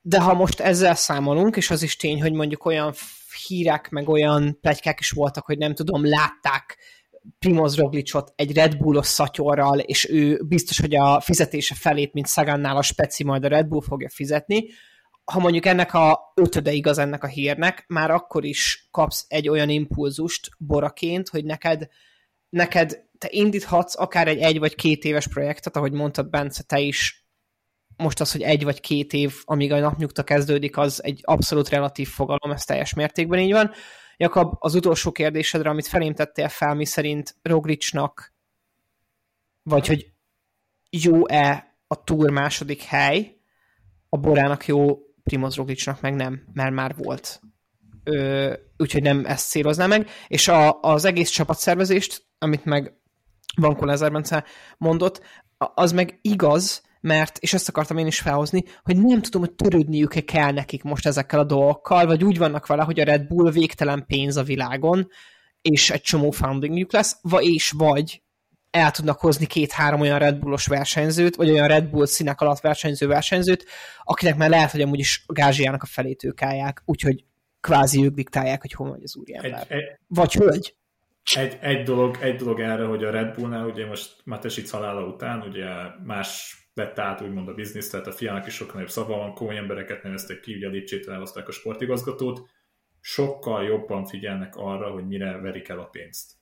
De ha most ezzel számolunk, és az is tény, hogy mondjuk olyan hírek, meg olyan plegykák is voltak, hogy nem tudom, látták Primoz Roglicot egy Red Bullos szatyorral, és ő biztos, hogy a fizetése felét, mint Szagannál a speci, majd a Red Bull fogja fizetni. Ha mondjuk ennek a ötöde igaz ennek a hírnek, már akkor is kapsz egy olyan impulzust boraként, hogy neked, neked te indíthatsz akár egy egy vagy két éves projektet, ahogy mondtad Bence, te is most az, hogy egy vagy két év, amíg a napnyugta kezdődik, az egy abszolút relatív fogalom, ez teljes mértékben így van. Jakab, az utolsó kérdésedre, amit felém tettél fel, mi szerint Roglicsnak, vagy hogy jó-e a túr második hely, a Borának jó, Primoz Roglicsnak meg nem, mert már volt. Ö, úgyhogy nem ezt célozná meg. És a, az egész csapatszervezést, amit meg Vankó Lázár mondott, az meg igaz, mert, és ezt akartam én is felhozni, hogy nem tudom, hogy törődniük-e kell nekik most ezekkel a dolgokkal, vagy úgy vannak vele, hogy a Red Bull végtelen pénz a világon, és egy csomó foundingjük lesz, vagy és vagy el tudnak hozni két-három olyan Red Bullos versenyzőt, vagy olyan Red Bull színek alatt versenyző versenyzőt, akinek már lehet, hogy amúgy is a gázsiának a felét ők állják, úgyhogy kvázi ők diktálják, hogy hol megy az úriember. Egy, egy, vagy hölgy. Egy, egy, dolog, egy dolog erre, hogy a Red Bullnál ugye most Matesic halála után ugye más vette át úgymond a bizniszt, tehát a fiának is sokkal nagyobb szava van, komoly embereket neveztek ki, ugye a elhozták a sportigazgatót, sokkal jobban figyelnek arra, hogy mire verik el a pénzt.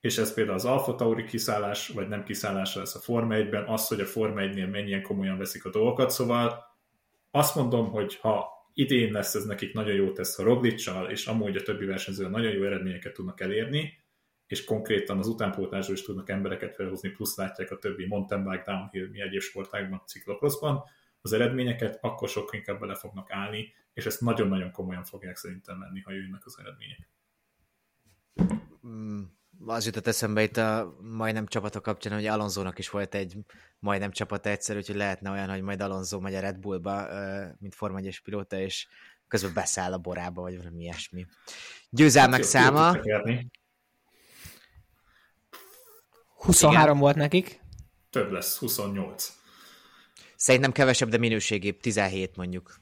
És ez például az Alfa Tauri kiszállás, vagy nem kiszállása lesz a Forma 1-ben, az, hogy a Forma 1-nél mennyien komolyan veszik a dolgokat, szóval azt mondom, hogy ha idén lesz ez nekik nagyon jó tesz a Roglicsal, és amúgy a többi versenyző nagyon jó eredményeket tudnak elérni, és konkrétan az utánpótlásról is tudnak embereket felhozni, plusz látják a többi mountain bike, downhill, mi egyéb sportágban, ciklokroszban, az eredményeket, akkor sokkal inkább bele fognak állni, és ezt nagyon-nagyon komolyan fogják szerintem menni, ha jönnek az eredmények. Mm, az jutott eszembe itt a majdnem csapatok kapcsán, hogy Alonzónak is volt egy majdnem csapata egyszer, úgyhogy lehetne olyan, hogy majd Alonso megy a Red Bullba, mint Forma 1 pilóta, és közben beszáll a borába, vagy valami ilyesmi. Győzelmek hát, száma. Jó, 23 Igen. volt nekik. Több lesz, 28. Szerintem kevesebb, de minőségébb, 17 mondjuk.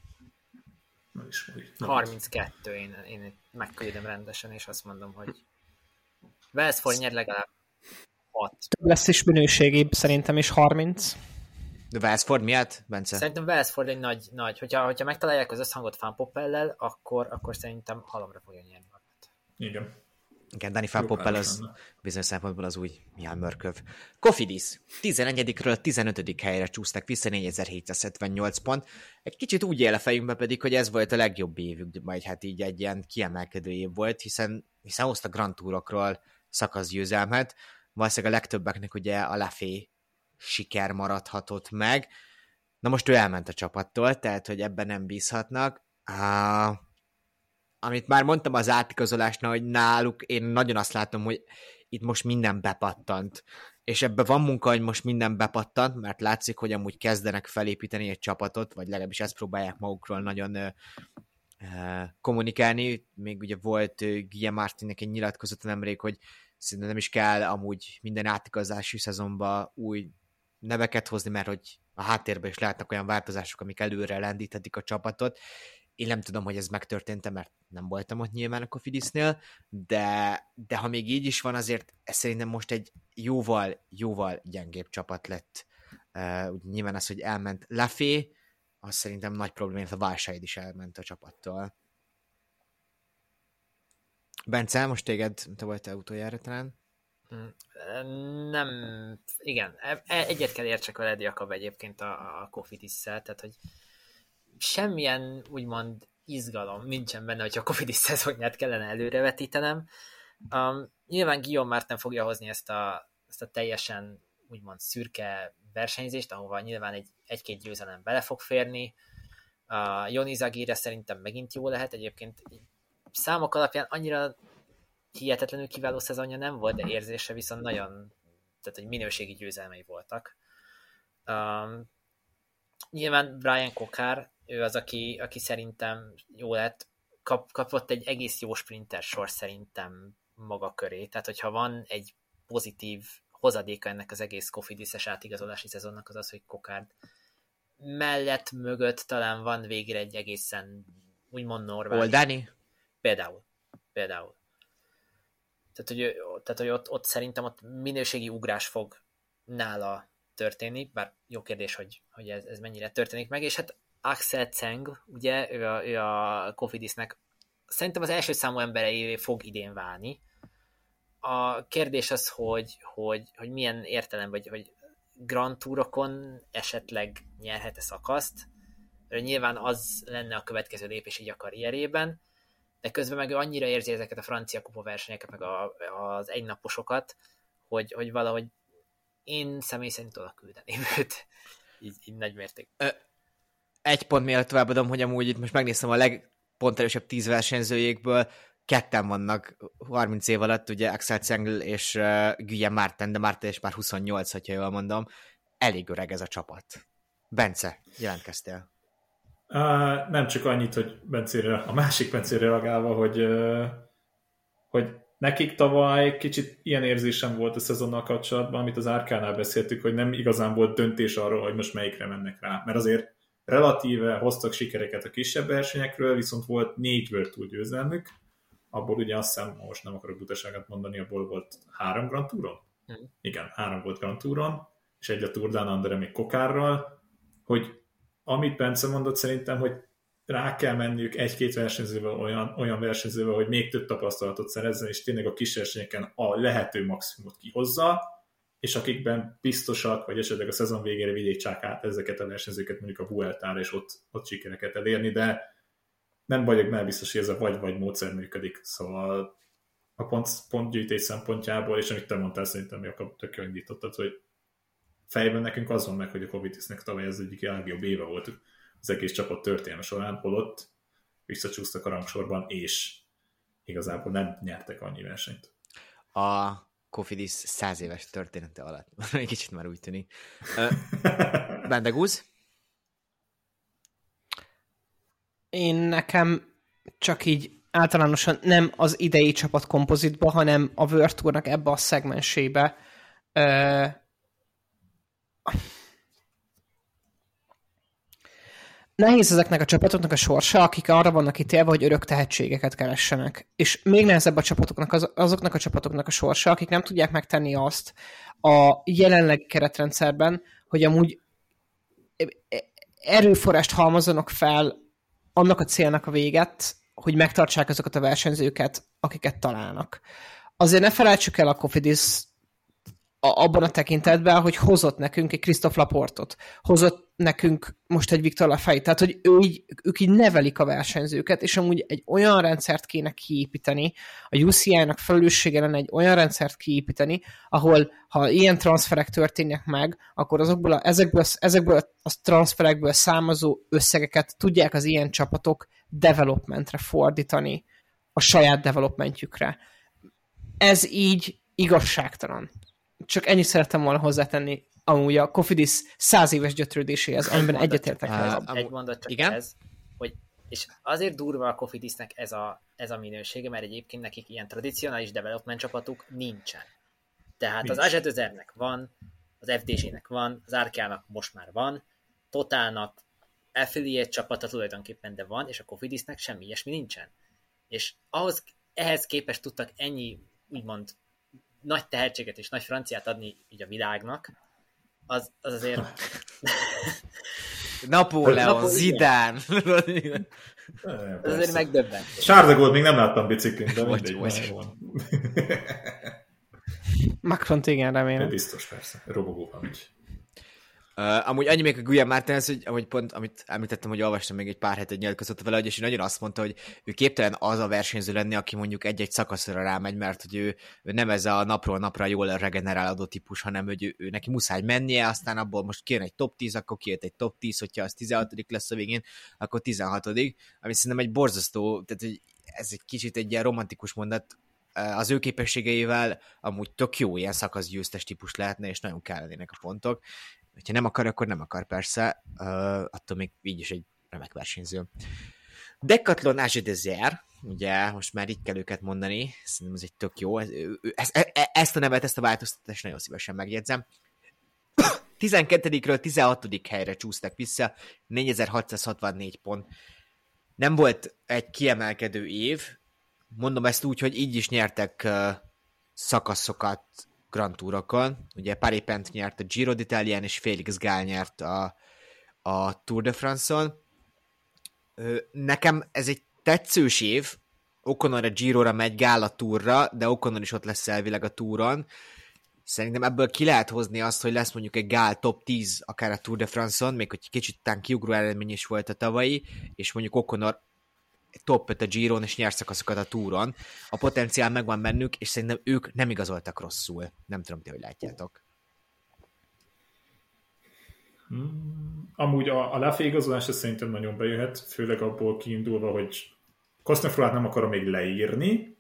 Na is, Na 32, én, én megküldöm rendesen, és azt mondom, hogy Wellsford nyer legalább 6. Több lesz is minőségébb, szerintem is 30. De Wellsford miatt, Bence? Szerintem Wellsford egy nagy, nagy hogyha, hogyha megtalálják az összhangot Fanpoppellel, akkor, akkor szerintem halomra fogja nyerni magát. Igen. Igen, Dani Van Poppel az bizonyos szempontból az új Jan Mörköv. Kofidis 11-ről 15. helyre csúsztak vissza, 4778 pont. Egy kicsit úgy él a fejünkbe pedig, hogy ez volt a legjobb évük, majd hát így egy ilyen kiemelkedő év volt, hiszen, hiszen hozta Grand Tourokról szakaszgyőzelmet, valószínűleg a legtöbbeknek ugye a Lafay siker maradhatott meg. Na most ő elment a csapattól, tehát hogy ebben nem bízhatnak. Uh, amit már mondtam az átigazolásnál, hogy náluk én nagyon azt látom, hogy itt most minden bepattant. És ebben van munka, hogy most minden bepattant, mert látszik, hogy amúgy kezdenek felépíteni egy csapatot, vagy legalábbis ezt próbálják magukról nagyon ö, kommunikálni. Még ugye volt Guillaume Martinnek egy nyilatkozata nemrég, hogy szerintem nem is kell amúgy minden átigazási szezonban új neveket hozni, mert hogy a háttérben is lehetnek olyan változások, amik előre lendíthetik a csapatot. Én nem tudom, hogy ez megtörtént mert nem voltam ott nyilván a Kofidisnél, de, de ha még így is van, azért ez szerintem most egy jóval, jóval gyengébb csapat lett. Uh, nyilván az, hogy elment Lafé, az szerintem nagy probléma, a válságid is elment a csapattól. Bence, most téged, te voltál utoljára talán? Nem, igen, e- e- egyet kell értsek veled, Jakab egyébként a, a Kofidisszel, tehát hogy semmilyen úgymond izgalom nincsen benne, hogyha a Kofidis szezonját kellene előrevetítenem. Um, nyilván Guillaume nem fogja hozni ezt a, ezt a teljesen úgymond szürke versenyzést, ahova nyilván egy, egy-két győzelem bele fog férni. Uh, Joni Zagire szerintem megint jó lehet, egyébként számok alapján annyira hihetetlenül kiváló szezonja nem volt, de érzése viszont nagyon, tehát hogy minőségi győzelmei voltak. Um, nyilván Brian Kokár, ő az, aki, aki szerintem jó lett, kap, kapott egy egész jó sprinter sor szerintem maga köré, tehát hogyha van egy pozitív hozadéka ennek az egész Kofidis-es átigazolási szezonnak az az, hogy Kokárd mellett, mögött talán van végre egy egészen úgymond normális. Oldani? Például. Például. Tehát, hogy, tehát, hogy ott, ott szerintem ott minőségi ugrás fog nála történni, bár jó kérdés, hogy, hogy ez, ez mennyire történik meg, és hát Axel Zeng, ugye, ő a, ő a Kofidisnek szerintem az első számú emberei fog idén válni. A kérdés az, hogy, hogy, hogy milyen értelem, vagy hogy Grand Tourokon esetleg nyerhet-e szakaszt. Nyilván az lenne a következő lépés így a karrierében, de közben meg ő annyira érzi ezeket a francia kupa versenyeket, meg a, az egynaposokat, hogy, hogy valahogy én személy szerint oda küldeném őt. Így, így nagy mérték. Egy pont miatt továbbadom, hogy amúgy itt most megnéztem a legponterősebb tíz versenyzőjékből, ketten vannak 30 év alatt, ugye Axel Zengl és uh, Guillaume Martin, de Martin is már 28, hogyha jól mondom. Elég öreg ez a csapat. Bence, jelentkeztél. Uh, nem csak annyit, hogy Bencére, a másik Bencére reagálva, hogy, uh, hogy nekik tavaly kicsit ilyen érzésem volt a szezonnal kapcsolatban, amit az Árkánál beszéltük, hogy nem igazán volt döntés arról, hogy most melyikre mennek rá. Mert azért relatíve hoztak sikereket a kisebb versenyekről, viszont volt négy World Tour győzelmük, abból ugye azt hiszem, most nem akarok butaságot mondani, abból volt három Grand Touron? Mm. Igen, három volt Grand Touron, és egy a Tour Down Under még Kokárral, hogy amit Bence mondott szerintem, hogy rá kell menniük egy-két versenyzővel, olyan, olyan versenyzővel, hogy még több tapasztalatot szerezzen, és tényleg a kis versenyeken a lehető maximumot kihozza, és akikben biztosak, vagy esetleg a szezon végére vigyék át ezeket a versenyzőket mondjuk a Vueltára, és ott, ott sikereket elérni, de nem vagyok már biztos, hogy ez a vagy-vagy módszer működik. Szóval a pont, pontgyűjtés szempontjából, és amit te mondtál, szerintem Jakab tök indítottad, hogy fejben nekünk az van meg, hogy a Covitisnek tavaly ez egyik legjobb éve volt az egész csapat történelme során, holott visszacsúsztak a rangsorban, és igazából nem nyertek annyi versenyt. A Kofidis száz éves története alatt. Egy kicsit már úgy tűnik. Bendegúz? Én nekem csak így általánosan nem az idei csapat kompozitba, hanem a World Tour-nak ebbe a szegmensébe Nehéz ezeknek a csapatoknak a sorsa, akik arra vannak ítélve, hogy örök tehetségeket keressenek. És még nehezebb a csapatoknak, az, azoknak a csapatoknak a sorsa, akik nem tudják megtenni azt a jelenlegi keretrendszerben, hogy amúgy erőforrást halmozzanak fel annak a célnak a véget, hogy megtartsák azokat a versenyzőket, akiket találnak. azért ne felejtsük el a Kofidis abban a tekintetben, hogy hozott nekünk egy Christoph Laportot, hozott nekünk most egy Viktor Lafay, tehát hogy ő így, ők így nevelik a versenyzőket, és amúgy egy olyan rendszert kéne kiépíteni, a UCI-nak felelőssége lenne egy olyan rendszert kiépíteni, ahol ha ilyen transferek történnek meg, akkor azokból a, ezekből, ezekből a transferekből számozó összegeket tudják az ilyen csapatok developmentre fordítani, a saját developmentjükre. Ez így igazságtalan. Csak ennyit szerettem volna hozzátenni amúgy a Kofidis száz éves gyötrődéséhez, amiben egyetértek vele. Egy mondat csak igen? ez, hogy és azért durva a Kofidisnek ez a, ez a minősége, mert egyébként nekik ilyen tradicionális development csapatuk nincsen. Tehát Nincs. az Azsetözernek van, az FDG-nek van, az Arkának most már van, Totálnak affiliate csapata tulajdonképpen de van, és a Kofidisnek semmi ilyesmi nincsen. És ahhoz, ehhez képest tudtak ennyi úgymond nagy tehetséget és nagy franciát adni így a világnak, az, az azért... Napóleon, Zidán. az azért megdöbben. Sárdegót még nem láttam biciklin, de mindegy. Vagy, Macron igen, remélem. Biztos, persze. Robogó van így. Uh, amúgy annyi még a Guillaume Martinez, hogy ahogy pont, amit említettem, hogy olvastam még egy pár hetet nyilatkozott vele, és nagyon azt mondta, hogy ő képtelen az a versenyző lenni, aki mondjuk egy-egy szakaszra rámegy, mert hogy ő, ő nem ez a napról napra jól regenerálódó típus, hanem hogy ő, ő, neki muszáj mennie, aztán abból most kijön egy top 10, akkor kijön egy top 10, hogyha az 16 lesz a végén, akkor 16 ami szerintem egy borzasztó, tehát hogy ez egy kicsit egy ilyen romantikus mondat, az ő képességeivel amúgy tök jó ilyen szakaszgyőztes típus lehetne, és nagyon kellenének a pontok hogyha nem akar, akkor nem akar persze, uh, attól még így is egy remek versenyző. Decathlon Age Desert, ugye most már így kell őket mondani, szerintem ez egy tök jó, ez, ez, e, e, ezt a nevet, ezt a változtatást nagyon szívesen megjegyzem. 12-ről 16. helyre csúsztak vissza, 4664 pont. Nem volt egy kiemelkedő év, mondom ezt úgy, hogy így is nyertek uh, szakaszokat Grand Tourokon. Ugye Pent nyert a Giro d'Italián, és Félix Gál nyert a, a Tour de France-on. Nekem ez egy tetszős év, Okonor a Giro-ra megy, Gál a Tourra, de Okonor is ott lesz elvileg a Touron. Szerintem ebből ki lehet hozni azt, hogy lesz mondjuk egy Gál top 10 akár a Tour de France-on, még hogy kicsit tán kiugró eredmény is volt a tavalyi, és mondjuk Okonor top 5 a Giron, és nyert szakaszokat a túron. A potenciál megvan bennük, és szerintem ők nem igazoltak rosszul. Nem tudom, ti hogy látjátok. Hmm. Amúgy a, a Lafay igazolás szerintem nagyon bejöhet, főleg abból kiindulva, hogy Kosznefrolát nem akarom még leírni,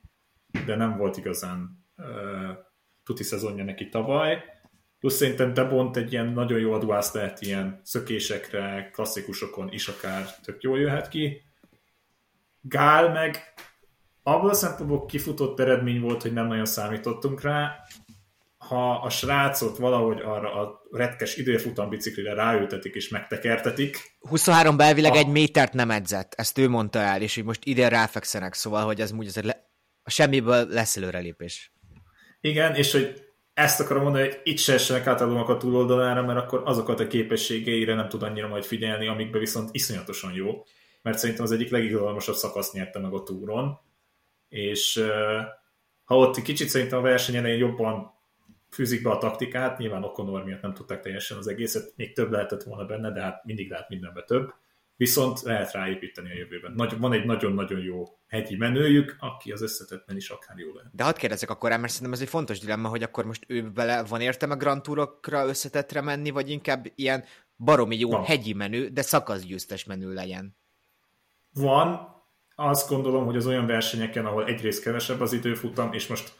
de nem volt igazán uh, tuti szezonja neki tavaly. Plusz szerintem Debont egy ilyen nagyon jó aduász lehet ilyen szökésekre, klasszikusokon is akár tök jól jöhet ki. Gál meg abból a szempontból kifutott eredmény volt, hogy nem nagyon számítottunk rá. Ha a srácot valahogy arra a retkes időfutam biciklire ráültetik és megtekertetik. 23 belvileg a... egy métert nem edzett, ezt ő mondta el, és hogy most ide ráfekszenek, szóval, hogy ez úgy azért le... a semmiből lesz előrelépés. Igen, és hogy ezt akarom mondani, hogy itt se essenek át a túloldalára, mert akkor azokat a képességeire nem tud annyira majd figyelni, amikbe viszont iszonyatosan jó mert szerintem az egyik legizgalmasabb szakasz nyerte meg a túron, és ha ott kicsit szerintem a verseny elején jobban fűzik be a taktikát, nyilván Okonor miatt nem tudták teljesen az egészet, még több lehetett volna benne, de hát mindig lehet mindenbe több, viszont lehet ráépíteni a jövőben. Nagy, van egy nagyon-nagyon jó hegyi menőjük, aki az összetettben is akár jó lehet. De hadd kérdezek akkor, mert szerintem ez egy fontos dilemma, hogy akkor most ő vele van értelme Grand Tourokra összetettre menni, vagy inkább ilyen baromi jó van. hegyi menő, de szakaszgyőztes menő legyen van, azt gondolom, hogy az olyan versenyeken, ahol egyrészt kevesebb az időfutam, és most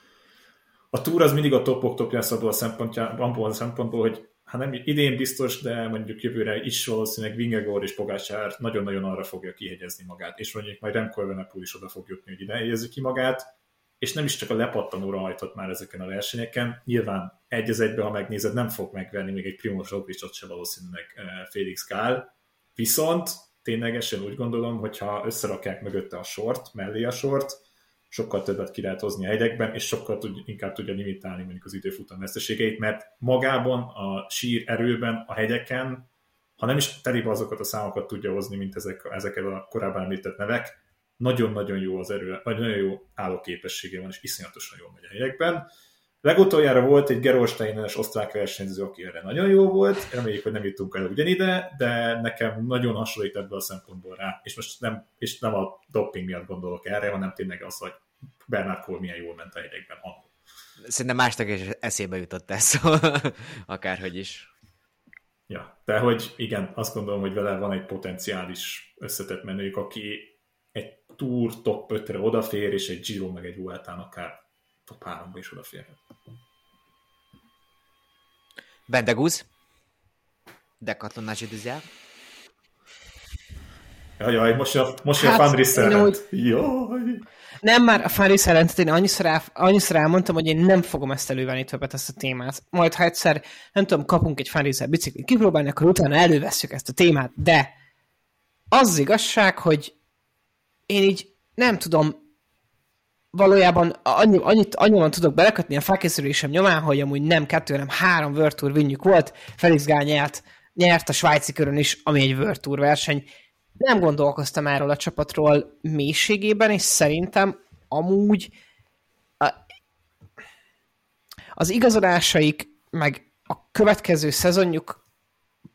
a túr az mindig a topok top lesz abból a, abból a szempontból, hogy hát nem idén biztos, de mondjuk jövőre is valószínűleg Vingegor és Pogácsár nagyon-nagyon arra fogja kihegyezni magát, és mondjuk majd Remco Evenepoel is oda fog jutni, hogy ide ki magát, és nem is csak a lepattanóra hajtott már ezeken a versenyeken. Nyilván egy az egybe, ha megnézed, nem fog megverni még egy Primoz Roglicsot se valószínűleg eh, Félix Kál, viszont ténylegesen úgy gondolom, hogy ha összerakják mögötte a sort, mellé a sort, sokkal többet ki lehet hozni a hegyekben, és sokkal tud, inkább tudja limitálni mondjuk az időfutam veszteségeit, mert magában a sír erőben, a hegyeken, ha nem is telibe azokat a számokat tudja hozni, mint ezek, ezek a korábban említett nevek, nagyon-nagyon jó az erő, vagy nagyon jó állóképessége van, és iszonyatosan jól megy a helyekben. Legutoljára volt egy Gerolsteiner-es osztrák versenyző, aki erre nagyon jó volt, reméljük, hogy nem jutunk el ugyanide, de nekem nagyon hasonlít ebből a szempontból rá, és most nem, és nem a doping miatt gondolok erre, hanem tényleg az, hogy Bernard Cole milyen jól ment a helyekben annól. Szerintem másnak is eszébe jutott ez, szóval akárhogy is. Ja, de hogy igen, azt gondolom, hogy vele van egy potenciális összetett menőjük, aki egy Tour top 5-re odafér, és egy Giro meg egy Vueltán akár top 3-ba is odaférhet. Bendegúz. Decathlon Nagy Düzel. Jaj, most a, most Hát, a Jaj! Nem már a Fári szerentet, én annyiszor, el, annyiszor elmondtam, hogy én nem fogom ezt elővenni többet, ezt a témát. Majd, ha egyszer, nem tudom, kapunk egy Fári biciklit kipróbálni, akkor utána elővesszük ezt a témát, de az igazság, hogy én így nem tudom, valójában annyi, annyit, annyiban tudok belekötni a felkészülésem nyomán, hogy amúgy nem kettő, hanem három World Tour vinnyük volt, Felix Gál nyert, a svájci körön is, ami egy World Tour verseny. Nem gondolkoztam erről a csapatról mélységében, és szerintem amúgy az igazolásaik, meg a következő szezonjuk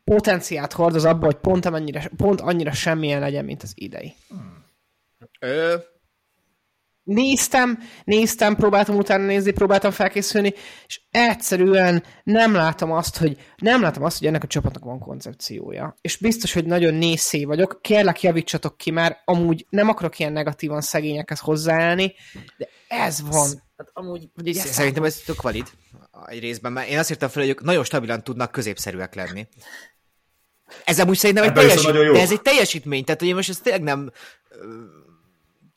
potenciát hordoz abba, hogy pont, amennyire, pont annyira semmilyen legyen, mint az idei. Ö, néztem, néztem, próbáltam utána nézni, próbáltam felkészülni, és egyszerűen nem látom azt, hogy nem látom azt, hogy ennek a csapatnak van koncepciója. És biztos, hogy nagyon nézszé vagyok. Kérlek, javítsatok ki, mert amúgy nem akarok ilyen negatívan szegényekhez hozzáállni, de ez van. Hát amúgy ezt Szerintem ez tök valid egy részben, mert én azt írtam fel, hogy ők nagyon stabilan tudnak középszerűek lenni. Ez amúgy szerintem egy, Ebben viszont teljesít, de ez egy teljesítmény, tehát hogy én most ezt tényleg nem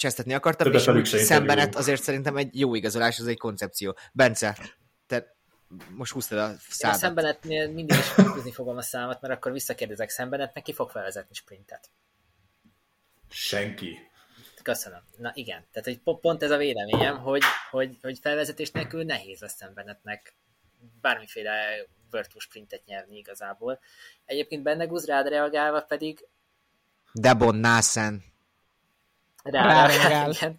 csesztetni akartam, Többet és úgy szembenet azért szerintem egy jó igazolás, az egy koncepció. Bence, te most húztad a Én a szádat. szembenetnél mindig is húzni fogom a számot, mert akkor visszakérdezek szembenetnek, ki fog felvezetni sprintet. Senki. Köszönöm. Na igen, tehát hogy po- pont ez a véleményem, hogy, hogy, hogy felvezetés nélkül nehéz lesz szembenetnek bármiféle virtual sprintet nyerni igazából. Egyébként benne Guz rád reagálva pedig Debon, Násen, rá, Ráreagál.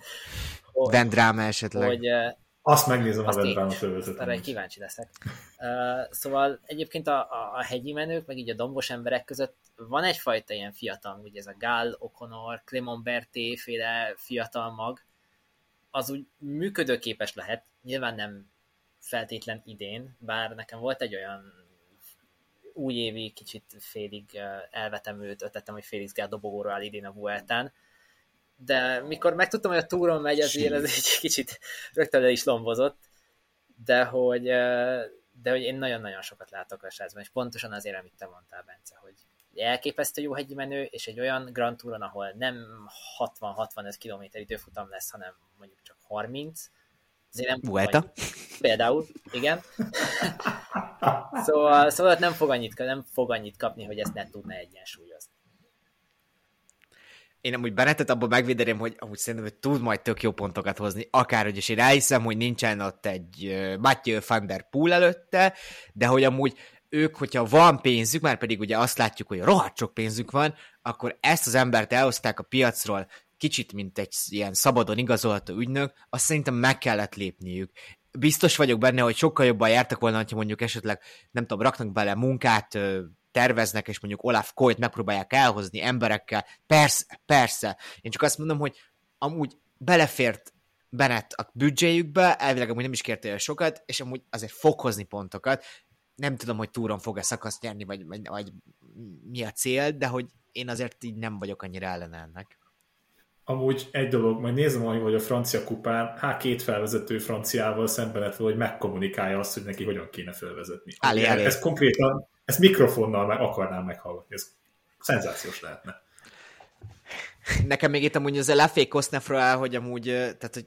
Van Drama esetleg. hogy Azt megnézem, Azt én- Vendráma arra fölvezetem. egy kíváncsi leszek. Uh, szóval egyébként a, a, a hegyi menők, meg így a dombos emberek között van egyfajta ilyen fiatal, ugye ez a Gál, O'Connor, Clément Berté féle fiatal mag, az úgy működőképes lehet, nyilván nem feltétlen idén, bár nekem volt egy olyan újévi, kicsit félig elvetemült ötletem, hogy Félix Gál dobogóra áll idén a Vueltán, de mikor megtudtam, hogy a túron megy, azért ez egy kicsit rögtön le is lombozott, de hogy, de hogy én nagyon-nagyon sokat látok a srácban, és pontosan azért, amit te mondtál, Bence, hogy elképesztő jó hegyi menő, és egy olyan Grand Touron, ahol nem 60-65 km időfutam lesz, hanem mondjuk csak 30, azért nem Vuelta? vagy- Például, igen. szóval, szóval nem fog, annyit, nem fog annyit kapni, hogy ezt ne tudna egyensúlyozni. Én amúgy Bennettet abban megvédeném, hogy amúgy szerintem, hogy tud majd tök jó pontokat hozni, akárhogy is én elhiszem, hogy nincsen ott egy Mathieu van der Poel előtte, de hogy amúgy ők, hogyha van pénzük, már pedig ugye azt látjuk, hogy rohadt sok pénzük van, akkor ezt az embert elhozták a piacról kicsit, mint egy ilyen szabadon igazolható ügynök, azt szerintem meg kellett lépniük. Biztos vagyok benne, hogy sokkal jobban jártak volna, ha mondjuk esetleg, nem tudom, raknak bele munkát, terveznek, és mondjuk Olaf Koyt megpróbálják elhozni emberekkel. Persze, persze. Én csak azt mondom, hogy amúgy belefért Bennett a büdzséjükbe, elvileg amúgy nem is kérte olyan sokat, és amúgy azért fog hozni pontokat. Nem tudom, hogy túron fog-e szakaszt nyerni, vagy, vagy, vagy mi a cél, de hogy én azért így nem vagyok annyira ellen ennek. Amúgy egy dolog, majd nézem, hogy a francia kupán, hát két felvezető franciával szemben lett, hogy megkommunikálja azt, hogy neki hogyan kéne felvezetni. Állé, állé. Ez konkrétan, ezt mikrofonnal meg akarnám meghallgatni, ez szenzációs lehetne. Nekem még itt amúgy az a Lafay Kosznefra áll, hogy amúgy, tehát hogy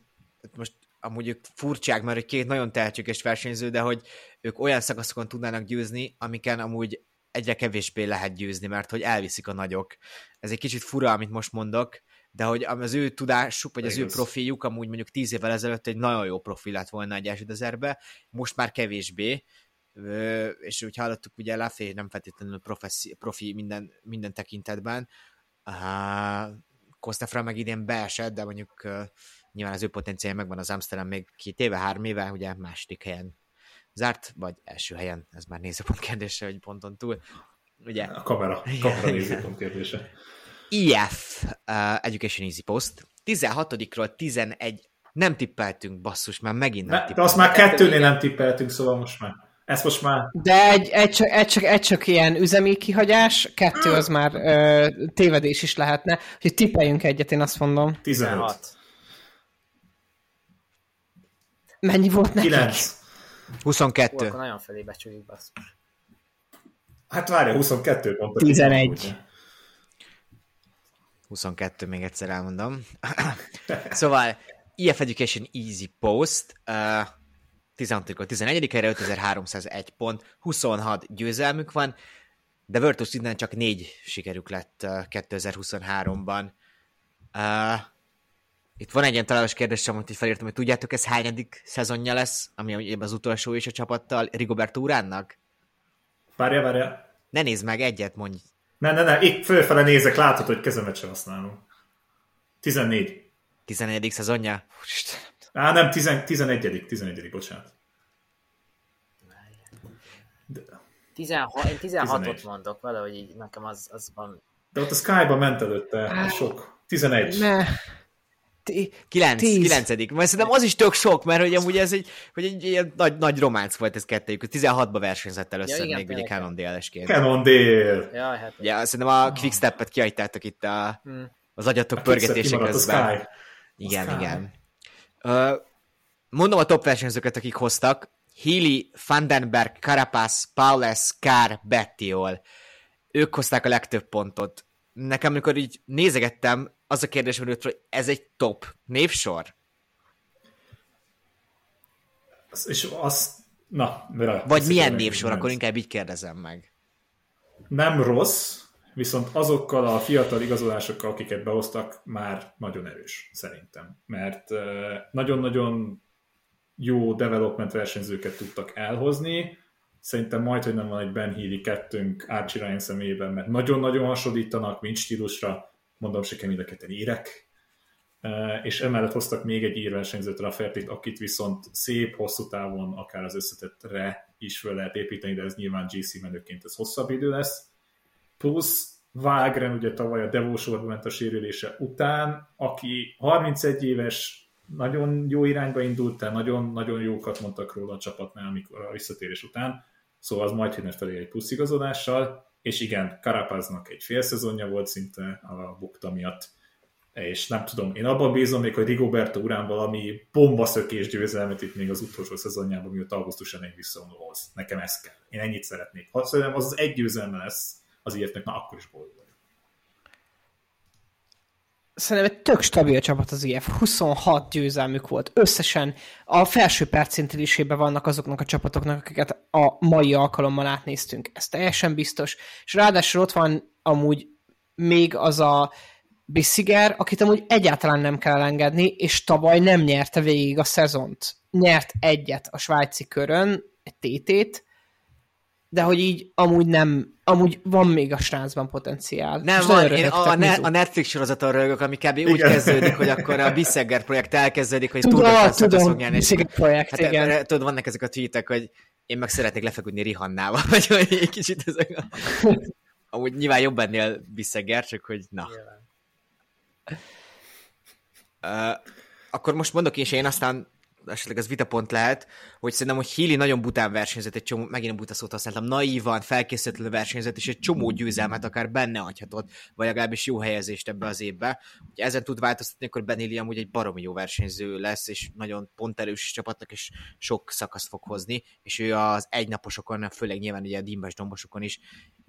most amúgy ők furcsák, mert hogy két nagyon tehetséges versenyző, de hogy ők olyan szakaszokon tudnának győzni, amiken amúgy egyre kevésbé lehet győzni, mert hogy elviszik a nagyok. Ez egy kicsit fura, amit most mondok, de hogy az ő tudásuk, vagy az ő Igaz. profiljuk amúgy mondjuk tíz évvel ezelőtt egy nagyon jó profil lett volna egy esődezerbe, most már kevésbé, és úgy hallottuk, ugye Lafay nem feltétlenül profeszi, profi minden, minden tekintetben, Kostafra meg idén beesett, de mondjuk uh, nyilván az ő potenciálja megvan az Amsterdam még két éve, három éve, ugye második helyen zárt, vagy első helyen, ez már nézőpont kérdése, hogy ponton túl. Ugye? A kamera, kamera nézőpont kérdése. IF, uh, Education Easy Post, 16-ról 11, nem tippeltünk, basszus, már megint nem ne, De azt már kettőnél nem tippeltünk, szóval most már. Ezt most már... De egy, egy, csak, egy, csak, egy csak ilyen üzemi kihagyás, kettő az már ö, tévedés is lehetne. Hogy tippeljünk egyet, én azt mondom. 16. Mennyi volt nekik? 9. 22. Hú, akkor nagyon felé becsüljük, basszus. Hát várja, 22 pont. 11. 22, még egyszer elmondom. szóval, EF Education Easy Post, uh, 16 11 helyre 5301 pont, 26 győzelmük van, de Virtus innen csak négy sikerük lett uh, 2023-ban. Uh, itt van egy ilyen találós kérdés, amit felírtam, hogy tudjátok, ez hányadik szezonja lesz, ami az utolsó is a csapattal Rigobert Uránnak? Várja, várja. Ne nézd meg, egyet mondj. Ne, ne, ne, itt fölfele nézek, látod, hogy kezemet sem használom. 14. 14. szezonja? Á, nem, 10, 11. 11. bocsánat. 16, én 16-ot mondok, valahogy így nekem az, az van. De ott a Sky-ba ment előtte, sok. 11. Ne. 9, 9. Mert szerintem az is tök sok, mert hogy amúgy ez egy, hogy egy ilyen nagy, nagy románc volt ez kettőjük. 16-ba versenyzett először ja, igen, még ugye Cannondale-esként. Cannondale! Ja, hát. Ja, szerintem a Quickstep-et kiajtátok itt a, hmm. az agyatok pörgetése közben. Sky. Igen, Sky. igen. Mondom a top versenyzőket, akik hoztak. Healy, Vandenberg, Carapaz, Paules, Kár, Bettiol. Ők hozták a legtöbb pontot. Nekem, amikor így nézegettem, az a kérdés merült, hogy ez egy top névsor? És az... Na, mire? Vagy milyen névsor, akkor inkább így kérdezem meg. Nem rossz, viszont azokkal a fiatal igazolásokkal, akiket behoztak, már nagyon erős, szerintem. Mert nagyon-nagyon jó development versenyzőket tudtak elhozni, szerintem majd, hogy nem van egy Ben Healy kettőnk Archie Ryan személyében, mert nagyon-nagyon hasonlítanak, mint stílusra, mondom, se mind a ketten írek, és emellett hoztak még egy írversenyzőt, Raffertit, akit viszont szép, hosszú távon, akár az összetettre is fel lehet építeni, de ez nyilván GC menőként ez hosszabb idő lesz. Plusz Vágren ugye tavaly a devósorba ment a sérülése után, aki 31 éves, nagyon jó irányba indult el, nagyon-nagyon jókat mondtak róla a csapatnál, amikor a visszatérés után, szóval az majd hinne felé egy plusz igazolással, és igen, Karapáznak egy fél szezonja volt szinte a bukta miatt, és nem tudom, én abban bízom még, hogy Rigoberto urán valami bombaszökés győzelmet itt még az utolsó szezonjában, mióta augusztus elején visszaonulhoz. Nekem ez kell. Én ennyit szeretnék. Ha szerintem az az egy győzelme lesz az ilyetnek, na akkor is boldog vagyok. Szerintem egy tök stabil csapat az IF. 26 győzelmük volt. Összesen a felső percintélésében vannak azoknak a csapatoknak, akiket a mai alkalommal átnéztünk. Ez teljesen biztos. És ráadásul ott van amúgy még az a Bissiger, akit amúgy egyáltalán nem kell elengedni, és tavaly nem nyerte végig a szezont. Nyert egyet a svájci körön, egy TT-t, de hogy így amúgy nem, amúgy van még a srácban potenciál. Nem, És van, én röhögtek a, ne, a Netflix sorozaton rögök, ami kb. úgy kezdődik, hogy akkor a Bissegger projekt elkezdődik, hogy France-ot tudom, Bissegger projekt, hát, igen. erre- Tudod, vannak ezek a tweetek, hogy én meg szeretnék lefeküdni Rihannával, vagy hogy egy kicsit ezek a... Amúgy nyilván jobb ennél Bissegger, csak hogy na. Uh, akkor most mondok is én, aztán esetleg az vitapont lehet, hogy szerintem, hogy Healy nagyon bután versenyzett, egy csomó, megint a buta szót használtam, naívan, felkészületlenül versenyzett, és egy csomó győzelmet akár benne hagyhatott, vagy legalábbis jó helyezést ebbe az évbe. Hogy ezen tud változtatni, akkor Benili amúgy egy baromi jó versenyző lesz, és nagyon ponterős csapatnak, és sok szakaszt fog hozni, és ő az egynaposokon, főleg nyilván ugye a dimbás dombosokon is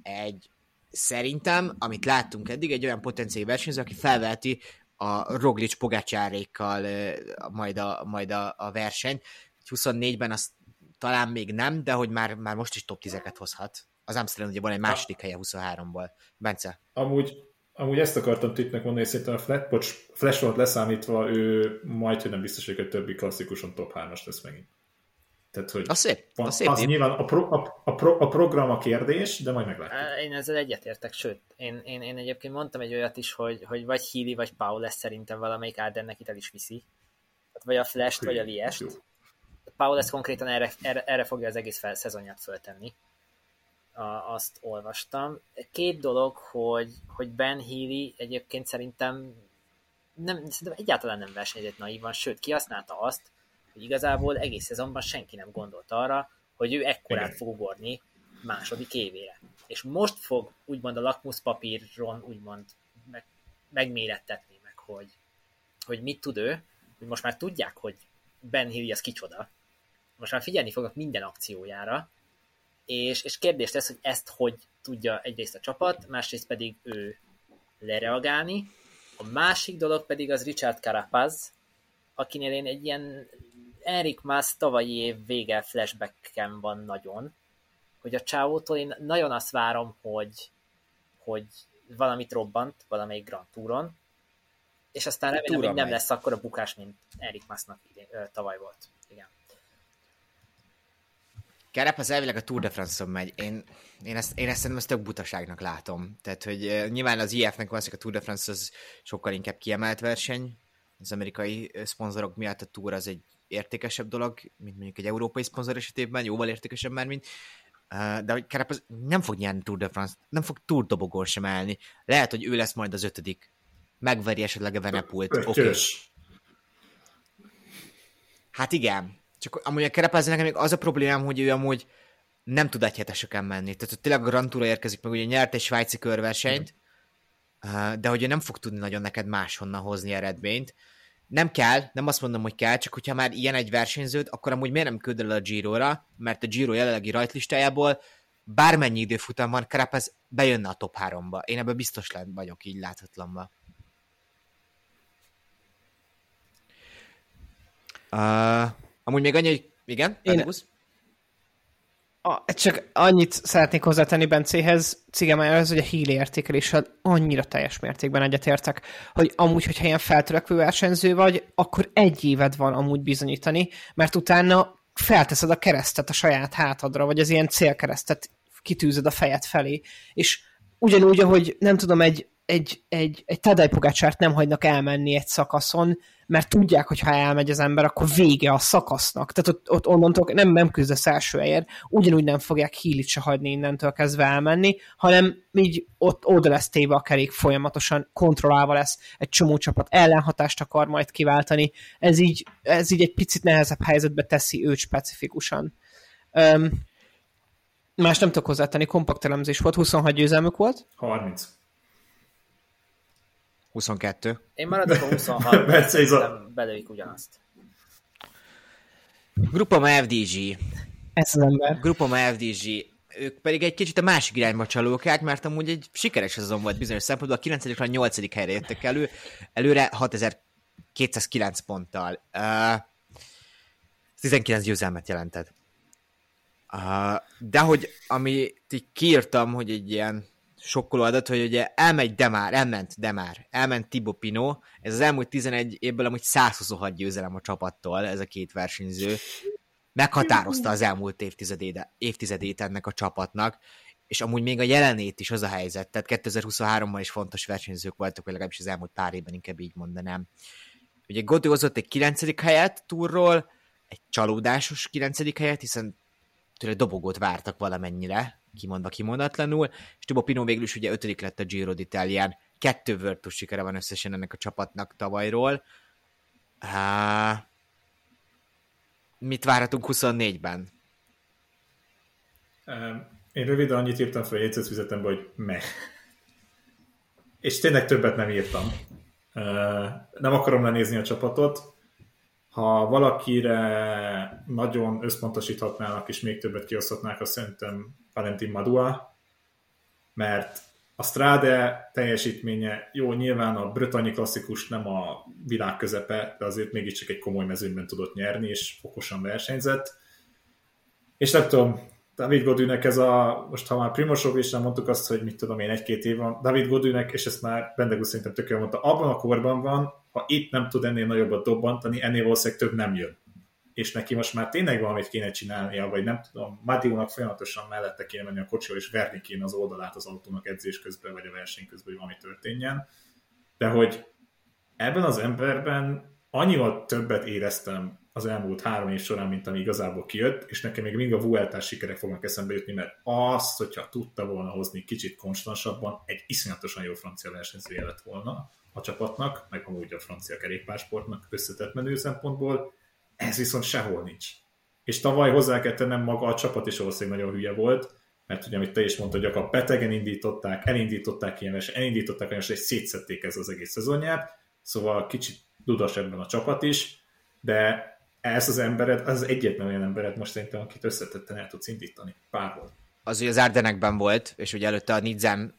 egy szerintem, amit láttunk eddig, egy olyan potenciális versenyző, aki felveheti a Roglic Pogácsárékkal majd a, majd a, a versenyt. 24-ben azt talán még nem, de hogy már, már most is top 10-eket hozhat. Az Amsterdam ugye van egy második helye 23-ból. Bence? Amúgy, amúgy ezt akartam tippnek mondani, hogy szerintem a Flatbox Flash volt leszámítva, ő majd, hogy nem biztos, hogy a többi klasszikuson top 3-as lesz megint. Tehát, hogy az szép, van, az, szép az nyilván a, pro, a, a, pro, a program a kérdés, de majd meglátjuk. Én ezzel egyetértek, sőt, én, én, én egyébként mondtam egy olyat is, hogy, hogy vagy Healy, vagy Paul lesz szerintem valamelyik Ardennek itt el is viszi. Tehát vagy a Flash-t, vagy a Liest. Paul ezt konkrétan erre, erre, erre fogja az egész fel, szezonját föltenni. A, azt olvastam. Két dolog, hogy, hogy Ben Healy egyébként szerintem nem, szerintem egyáltalán nem versenyzett naívan, sőt, kihasználta azt, hogy igazából egész szezonban senki nem gondolt arra, hogy ő ekkorát Igen. fog ugorni második évére. És most fog úgymond a lakmuszpapíron úgymond meg, megmérettetni, meg hogy, hogy mit tud ő, hogy most már tudják, hogy Ben Hill az kicsoda. Most már figyelni fognak minden akciójára, és, és kérdés lesz, hogy ezt hogy tudja egyrészt a csapat, másrészt pedig ő lereagálni. A másik dolog pedig az Richard Carapaz, akinél én egy ilyen Erik Mász tavalyi év vége flashbacken van nagyon, hogy a csávótól én nagyon azt várom, hogy, hogy valamit robbant valamelyik Grand Touron, és aztán remélem, hogy nem lesz akkor a bukás, mint Erik Másznak tavaly volt. Igen. Kerep az elvileg a Tour de France-on megy. Én, én, ezt, én ezt szerintem ezt tök butaságnak látom. Tehát, hogy uh, nyilván az IF-nek van, hogy a Tour de France az sokkal inkább kiemelt verseny. Az amerikai szponzorok miatt a Tour az egy értékesebb dolog, mint mondjuk egy európai szponzor esetében, jóval értékesebb már, mint de hogy Carapaz nem fog nyerni Tour de France, nem fog Tour dobogón sem állni. Lehet, hogy ő lesz majd az ötödik. Megveri esetleg a Venepult. Oké. Okay. Hát igen. Csak amúgy a Carapaz nekem még az a problémám, hogy ő amúgy nem tud egy heteseken menni. Tehát hogy tényleg a Grand Tour érkezik meg, ugye nyert egy svájci körversenyt, mm. de hogy ő nem fog tudni nagyon neked máshonnan hozni eredményt nem kell, nem azt mondom, hogy kell, csak hogyha már ilyen egy versenyződ, akkor amúgy miért nem küldöl a Giro-ra, mert a Giro jelenlegi rajtlistájából bármennyi időfutam van, Carapaz bejönne a top 3-ba. Én ebben biztos vagyok így láthatlanba. Uh, amúgy még annyi, hogy igen, Én, a, csak annyit szeretnék hozzátenni Bencéhez, Cigemájához, hogy a híli értékeléssel annyira teljes mértékben egyetértek, hogy amúgy, hogyha ilyen feltörekvő versenyző vagy, akkor egy éved van amúgy bizonyítani, mert utána felteszed a keresztet a saját hátadra, vagy az ilyen célkeresztet kitűzöd a fejed felé, és ugyanúgy, ahogy nem tudom, egy, egy, egy, egy Tadej Pogácsárt nem hagynak elmenni egy szakaszon, mert tudják, hogy ha elmegy az ember, akkor vége a szakasznak. Tehát ott, ott onnantól nem, nem küzdesz első helyért, ugyanúgy nem fogják hílit se hagyni innentől kezdve elmenni, hanem így ott oda lesz téve a kerék folyamatosan, kontrollálva lesz, egy csomó csapat ellenhatást akar majd kiváltani. Ez így, ez így egy picit nehezebb helyzetbe teszi őt specifikusan. Um, más nem tudok hozzátenni, kompakt elemzés volt, 26 győzelmük volt. 30. 22. Én maradok a 26, mert belőjük ugyanazt. Grupama FDG. Ez az ember. Grupama FDG. Ők pedig egy kicsit a másik irányba csalókák, mert amúgy egy sikeres szezon volt bizonyos szempontból. A 9 a 8 helyre jöttek elő. Előre 6209 ponttal. Uh, 19 győzelmet jelentett. Uh, de hogy amit így kiírtam, hogy egy ilyen sokkoló adat, hogy ugye elmegy Demár, elment Demár, elment Tibo Pino, ez az elmúlt 11 évből amúgy 126 győzelem a csapattól, ez a két versenyző. Meghatározta az elmúlt évtizedét, évtizedét ennek a csapatnak, és amúgy még a jelenét is az a helyzet, tehát 2023-ban is fontos versenyzők voltak, vagy legalábbis az elmúlt pár évben inkább így mondanám. Ugye Godó hozott egy 9. helyet túrról, egy csalódásos 9. helyet, hiszen tőle dobogót vártak valamennyire, kimondva kimondatlanul, és Tubo Pino végül is ugye ötödik lett a Giro d'Italián, kettő Virtus sikere van összesen ennek a csapatnak tavalyról. Há... Mit várhatunk 24-ben? Én röviden annyit írtam fel jegyzetfüzetembe, hogy me. És tényleg többet nem írtam. Nem akarom lenézni a csapatot. Ha valakire nagyon összpontosíthatnának, és még többet kiosztatnák, azt szerintem Valentin Madua, mert a Strade teljesítménye, jó, nyilván a brötanyi klasszikus nem a világ közepe, de azért mégiscsak egy komoly mezőnyben tudott nyerni, és fokosan versenyzett. És nem tudom, David Godűnek ez a, most ha már Primosov is nem mondtuk azt, hogy mit tudom én, egy-két év van, David Godűnek, és ezt már Bendegú szerintem tökéletesen mondta, abban a korban van, ha itt nem tud ennél nagyobbat dobbantani, ennél valószínűleg több nem jön. és neki most már tényleg valamit kéne csinálnia, vagy nem tudom, Madiónak folyamatosan mellette kéne menni a kocsival, és verni kéne az oldalát az autónak edzés közben, vagy a verseny közben, hogy valami történjen. De hogy ebben az emberben annyival többet éreztem az elmúlt három év során, mint ami igazából kijött, és nekem még mindig a Vueltás sikerek fognak eszembe jutni, mert azt, hogyha tudta volna hozni kicsit konstansabban, egy iszonyatosan jó francia versenyzője lett volna a csapatnak, meg amúgy a francia kerékpársportnak összetett menő szempontból, ez viszont sehol nincs. És tavaly hozzá kell tennem maga a csapat is valószínűleg nagyon hülye volt, mert ugye, amit te is mondtad, hogy a betegen indították, elindították ilyen versenyt, elindították olyan, és szétszették ez az egész szezonját, szóval kicsit dudas ebben a csapat is, de ez az embered, az egyetlen olyan embered most szerintem, akit összetetten el tudsz indítani. Párhol. Az ugye az Ardenekben volt, és ugye előtte a Nidzán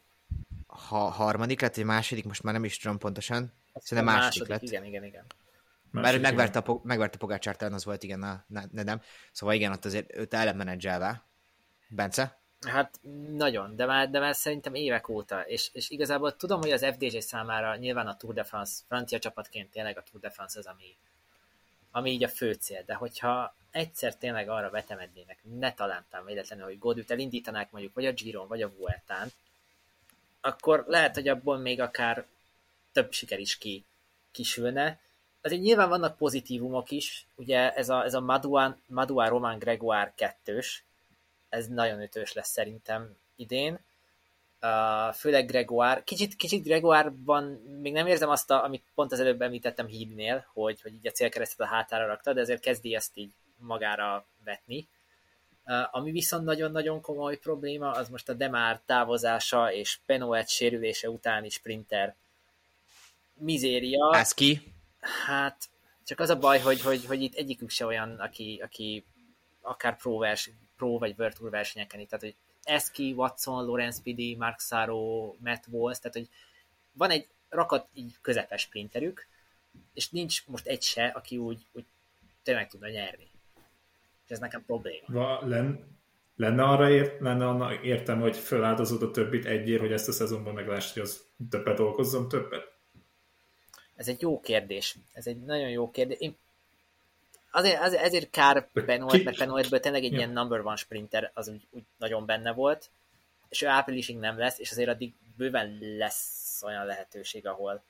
ha harmadik lett, vagy második, most már nem is tudom pontosan. Szerintem második, második lett. Igen, igen, igen. Mert megverte, a, megverte Pogácsár, az volt, igen, a, ne, ne, nem. Szóval igen, ott azért őt el lett menedzselve. Bence? Hát nagyon, de már, de már szerintem évek óta, és, és igazából tudom, hogy az FDJ számára nyilván a Tour de France, francia csapatként tényleg a Tour de France az, ami, ami így a fő cél, de hogyha egyszer tényleg arra vetemednének, ne talántán véletlenül, hogy Godüt elindítanák mondjuk vagy a Giron, vagy a Vueltán, akkor lehet, hogy abból még akár több siker is ki, kisülne. Azért nyilván vannak pozitívumok is, ugye ez a, ez a Maduan, Maduan Roman Gregoire kettős, ez nagyon ötös lesz szerintem idén. Uh, főleg Gregoire. Kicsit, kicsit Gregoire-ban még nem érzem azt, a, amit pont az előbb említettem hídnél, hogy, hogy így a célkeresztet a hátára rakta, de ezért kezdi ezt így magára vetni. Ami viszont nagyon-nagyon komoly probléma, az most a Demár távozása és Penoet sérülése utáni sprinter mizéria. Ez ki? Hát, csak az a baj, hogy, hogy, hogy itt egyikük se olyan, aki, aki akár pro, vers, pro vagy World Tour versenyeken itt, tehát hogy Eski, Watson, Lorenz Pidi, Mark Saro, Matt Walls, tehát hogy van egy rakat így közepes sprinterük, és nincs most egy se, aki úgy, úgy tényleg tudna nyerni. És ez nekem probléma. Va, len, lenne arra ért, lenne anna értem, hogy feláldozod a többit egyért, hogy ezt a szezonban megláss, hogy az többet dolgozzon többet? Ez egy jó kérdés. Ez egy nagyon jó kérdés. Én azért, azért, ezért kár Benoit, mert Benoitből tényleg egy ja. ilyen number one sprinter az úgy, úgy nagyon benne volt, és ő áprilisig nem lesz, és azért addig bőven lesz olyan lehetőség, ahol,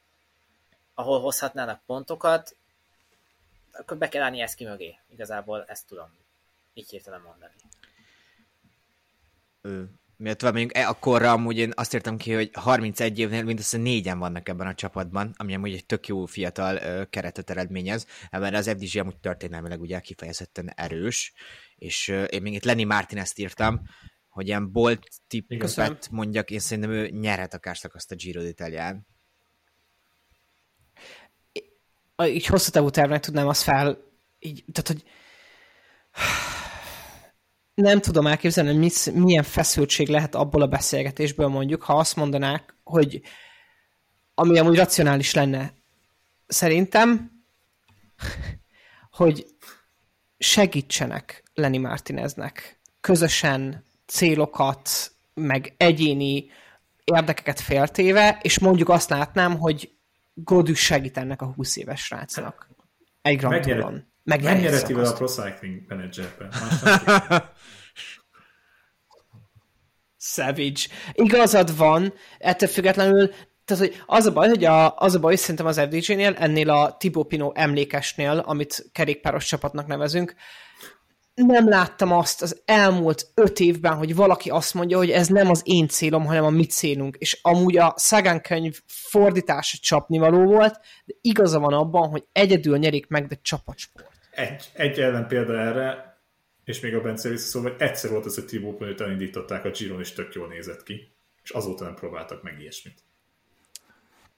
ahol hozhatnának pontokat, akkor be kell állni ezt ki mögé. Igazából ezt tudom így hirtelen mondani. Ő, miatt van mondjuk e, akkorra amúgy én azt értem ki, hogy 31 évnél mindössze négyen vannak ebben a csapatban, ami amúgy egy tök jó fiatal ö, keretet eredményez, ebben az FDG amúgy történelmileg ugye kifejezetten erős, és ö, én még itt Lenny Martinez-t írtam, hogy ilyen bolt tippet mondjak, én szerintem ő nyerhet a azt a Giro d'Italián. Így hosszú távú tervnek tudnám azt fel, így, tehát, hogy nem tudom elképzelni, hogy mit, milyen feszültség lehet abból a beszélgetésből mondjuk, ha azt mondanák, hogy ami amúgy racionális lenne, szerintem, hogy segítsenek Lenny Martineznek közösen célokat, meg egyéni érdekeket féltéve, és mondjuk azt látnám, hogy Godű segít ennek a 20 éves srácnak. Egy Grand Touron. Megnyereti vele a Pro Cycling Managerben. Savage. Igazad van, ettől függetlenül, tehát hogy az a baj, hogy a, az a baj, hogy szerintem az FDJ-nél, ennél a Thibaut Pinot emlékesnél, amit kerékpáros csapatnak nevezünk, nem láttam azt az elmúlt öt évben, hogy valaki azt mondja, hogy ez nem az én célom, hanem a mi célunk. És amúgy a Sagan könyv fordítása csapnivaló volt, de igaza van abban, hogy egyedül nyerik meg, de csapatsport. Egy, egy ellen példa erre, és még a Bence visszaszól, hogy egyszer volt az, hogy Thibaut Pinot elindították a Giron, és tök jól nézett ki, és azóta nem próbáltak meg ilyesmit.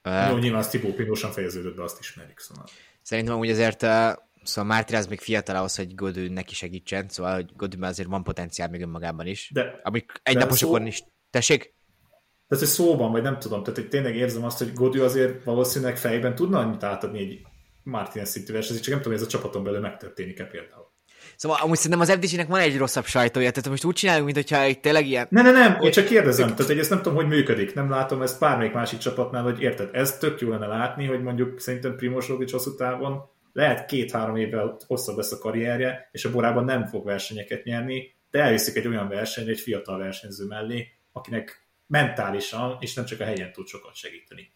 Uh, Jó, nyilván az Thibaut Pinot fejeződött be, azt ismerik, szóval. Szerintem úgy azért uh, Szóval Mártir az még fiatal ahhoz, hogy Godő neki segítsen, szóval hogy Godőben azért van potenciál még önmagában is. De, amik egy naposokon szó... is. Tessék? Tehát, hogy szóban, vagy nem tudom, tehát hogy tényleg érzem azt, hogy Godő azért valószínűleg fejben tudna annyit átadni egy Martinez szintű versenyt, csak nem tudom, hogy ez a csapaton belül megtörténik-e például. Szóval amúgy szerintem az FDG-nek van egy rosszabb sajtója, tehát most úgy csinálunk, mintha itt tényleg ilyen... Ne, ne, nem, én csak kérdezem, tehát hogy ezt nem tudom, hogy működik, nem látom ezt bármelyik másik csapatnál, hogy érted, ez tök jó lenne látni, hogy mondjuk szerintem Primoz Roglic hosszú távon lehet két-három évvel hosszabb lesz a karrierje, és a borában nem fog versenyeket nyerni, de elviszik egy olyan versenyre, egy fiatal versenyző mellé, akinek mentálisan, és nem csak a helyen tud sokat segíteni.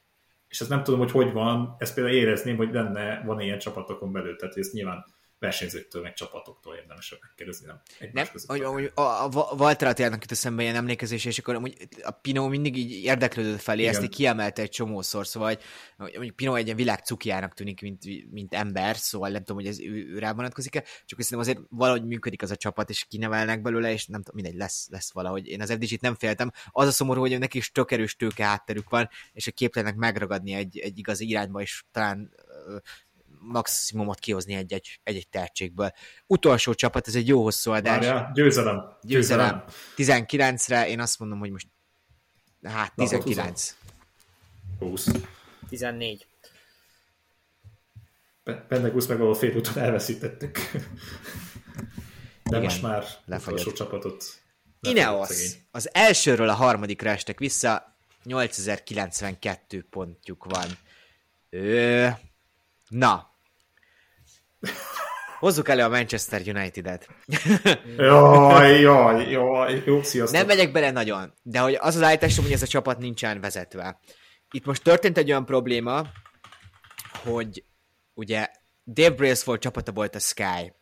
És ezt nem tudom, hogy hogy van, ezt például érezném, hogy lenne, van ilyen csapatokon belül, tehát ez nyilván versenyzőktől, meg csapatoktól érdemes megkérdezni, nem nem, hogy, hogy a, a Walter Attilának itt eszembe ilyen emlékezés, és akkor amúgy a Pino mindig így érdeklődött felé, Igen. ezt így kiemelte egy csomószor, szóval hogy, hogy Pino egy ilyen világ cukiának tűnik, mint, mint ember, szóval nem tudom, hogy ez ő, ő rá vonatkozik-e, csak szerintem azért valahogy működik az a csapat, és kinevelnek belőle, és nem tudom, mindegy, lesz, lesz valahogy. Én az FDG-t nem féltem. Az a szomorú, hogy neki is tök erős tőke hátterük van, és a képtelenek megragadni egy, egy igazi irányba, és talán maximumot kihozni egy-egy, egy-egy tehetségből. Utolsó csapat, ez egy jó hosszú adás. Várja, győzelem. Győzelem. 19-re én azt mondom, hogy most hát 19. 20. 14. Pendegusz meg a fél után elveszítettek. De Igen, most már lefagyott. utolsó csapatot Ineos. Az elsőről a harmadikra estek vissza, 8092 pontjuk van. Ö... Na, Hozzuk elő a Manchester United-et. jaj, jaj, jaj, jó, sziasztok. Nem megyek bele nagyon, de hogy az az állításom, hogy ez a csapat nincsen vezetve. Itt most történt egy olyan probléma, hogy ugye Dave Brailsford csapata volt a Sky.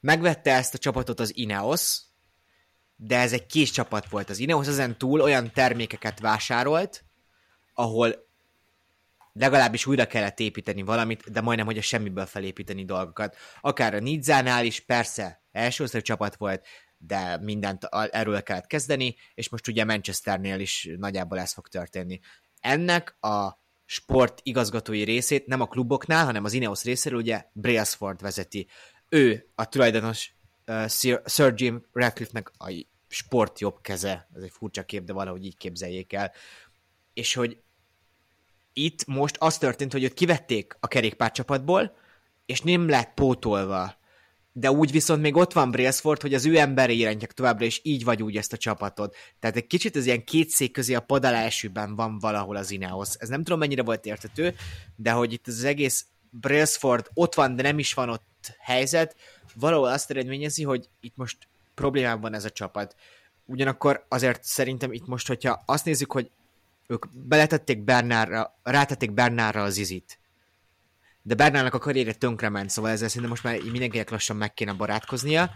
Megvette ezt a csapatot az Ineos, de ez egy kis csapat volt. Az Ineos ezen túl olyan termékeket vásárolt, ahol legalábbis újra kellett építeni valamit, de majdnem, hogy a semmiből felépíteni dolgokat. Akár a Nidzánál is, persze, első csapat volt, de mindent erről kellett kezdeni, és most ugye Manchesternél is nagyjából ez fog történni. Ennek a sport igazgatói részét nem a kluboknál, hanem az Ineos részéről ugye Brailsford vezeti. Ő a tulajdonos Sir Jim Ratcliffe-nek a sport jobb keze, ez egy furcsa kép, de valahogy így képzeljék el. És hogy itt most az történt, hogy őt kivették a kerékpárcsapatból, és nem lett pótolva. De úgy viszont még ott van Brailsford, hogy az ő emberi irányítják továbbra, és így vagy úgy ezt a csapatot. Tehát egy kicsit az ilyen két szék közé a pad alá van valahol az Ineos. Ez nem tudom mennyire volt értető, de hogy itt az egész Brailsford ott van, de nem is van ott helyzet, valahol azt eredményezi, hogy itt most problémában van ez a csapat. Ugyanakkor azért szerintem itt most, hogyha azt nézzük, hogy ők beletették Bernárra, rátették Bernárra az izit. De Bernárnak a karrierje tönkrement, szóval ezzel szerintem most már mindenkinek lassan meg kéne barátkoznia.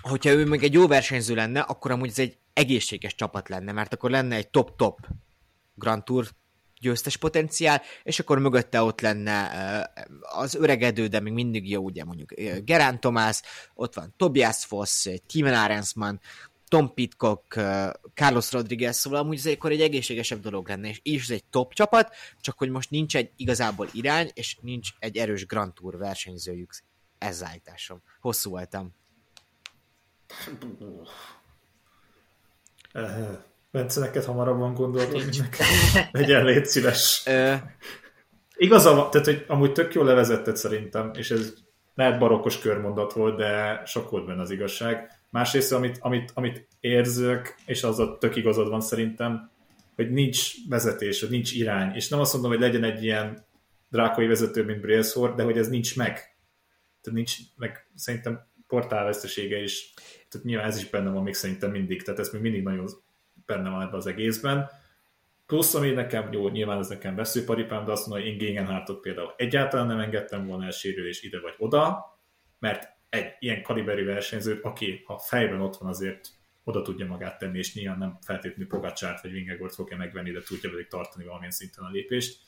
Hogyha ő még egy jó versenyző lenne, akkor amúgy ez egy egészséges csapat lenne, mert akkor lenne egy top-top Grand Tour győztes potenciál, és akkor mögötte ott lenne az öregedő, de még mindig jó, ugye mondjuk Gerán Tomás, ott van Tobias Foss, Timen Arensman, Tom Pitcock, Carlos Rodriguez, szóval amúgy ez akkor egy egészségesebb dolog lenne, és is ez egy top csapat, csak hogy most nincs egy igazából irány, és nincs egy erős Grand Tour versenyzőjük. Ez állításom. Hosszú voltam. Bence, neked hamarabban gondolod, hogy legyen légy szíves. Igaza van, tehát hogy amúgy tök jól levezetted szerintem, és ez lehet barokkos körmondat volt, de sok volt benne az igazság Másrészt, amit, amit, amit érzök, és az a tök igazad van szerintem, hogy nincs vezetés, hogy nincs irány, és nem azt mondom, hogy legyen egy ilyen drákai vezető, mint Brailsford, de hogy ez nincs meg. Tehát nincs meg szerintem portálvesztesége is, tehát nyilván ez is benne van még szerintem mindig, tehát ez még mindig nagyon benne van ebben az egészben. Plusz, ami nekem jó, nyilván ez nekem veszőparipám, de azt mondom, hogy én Gegenhardtot például egyáltalán nem engedtem volna elsérülés ide vagy oda, mert egy ilyen kaliberű versenyzőt, aki ha fejben ott van azért oda tudja magát tenni, és nyilván nem feltétlenül Pogacsát vagy Vingegort fogja megvenni, de tudja velük tartani valamilyen szinten a lépést.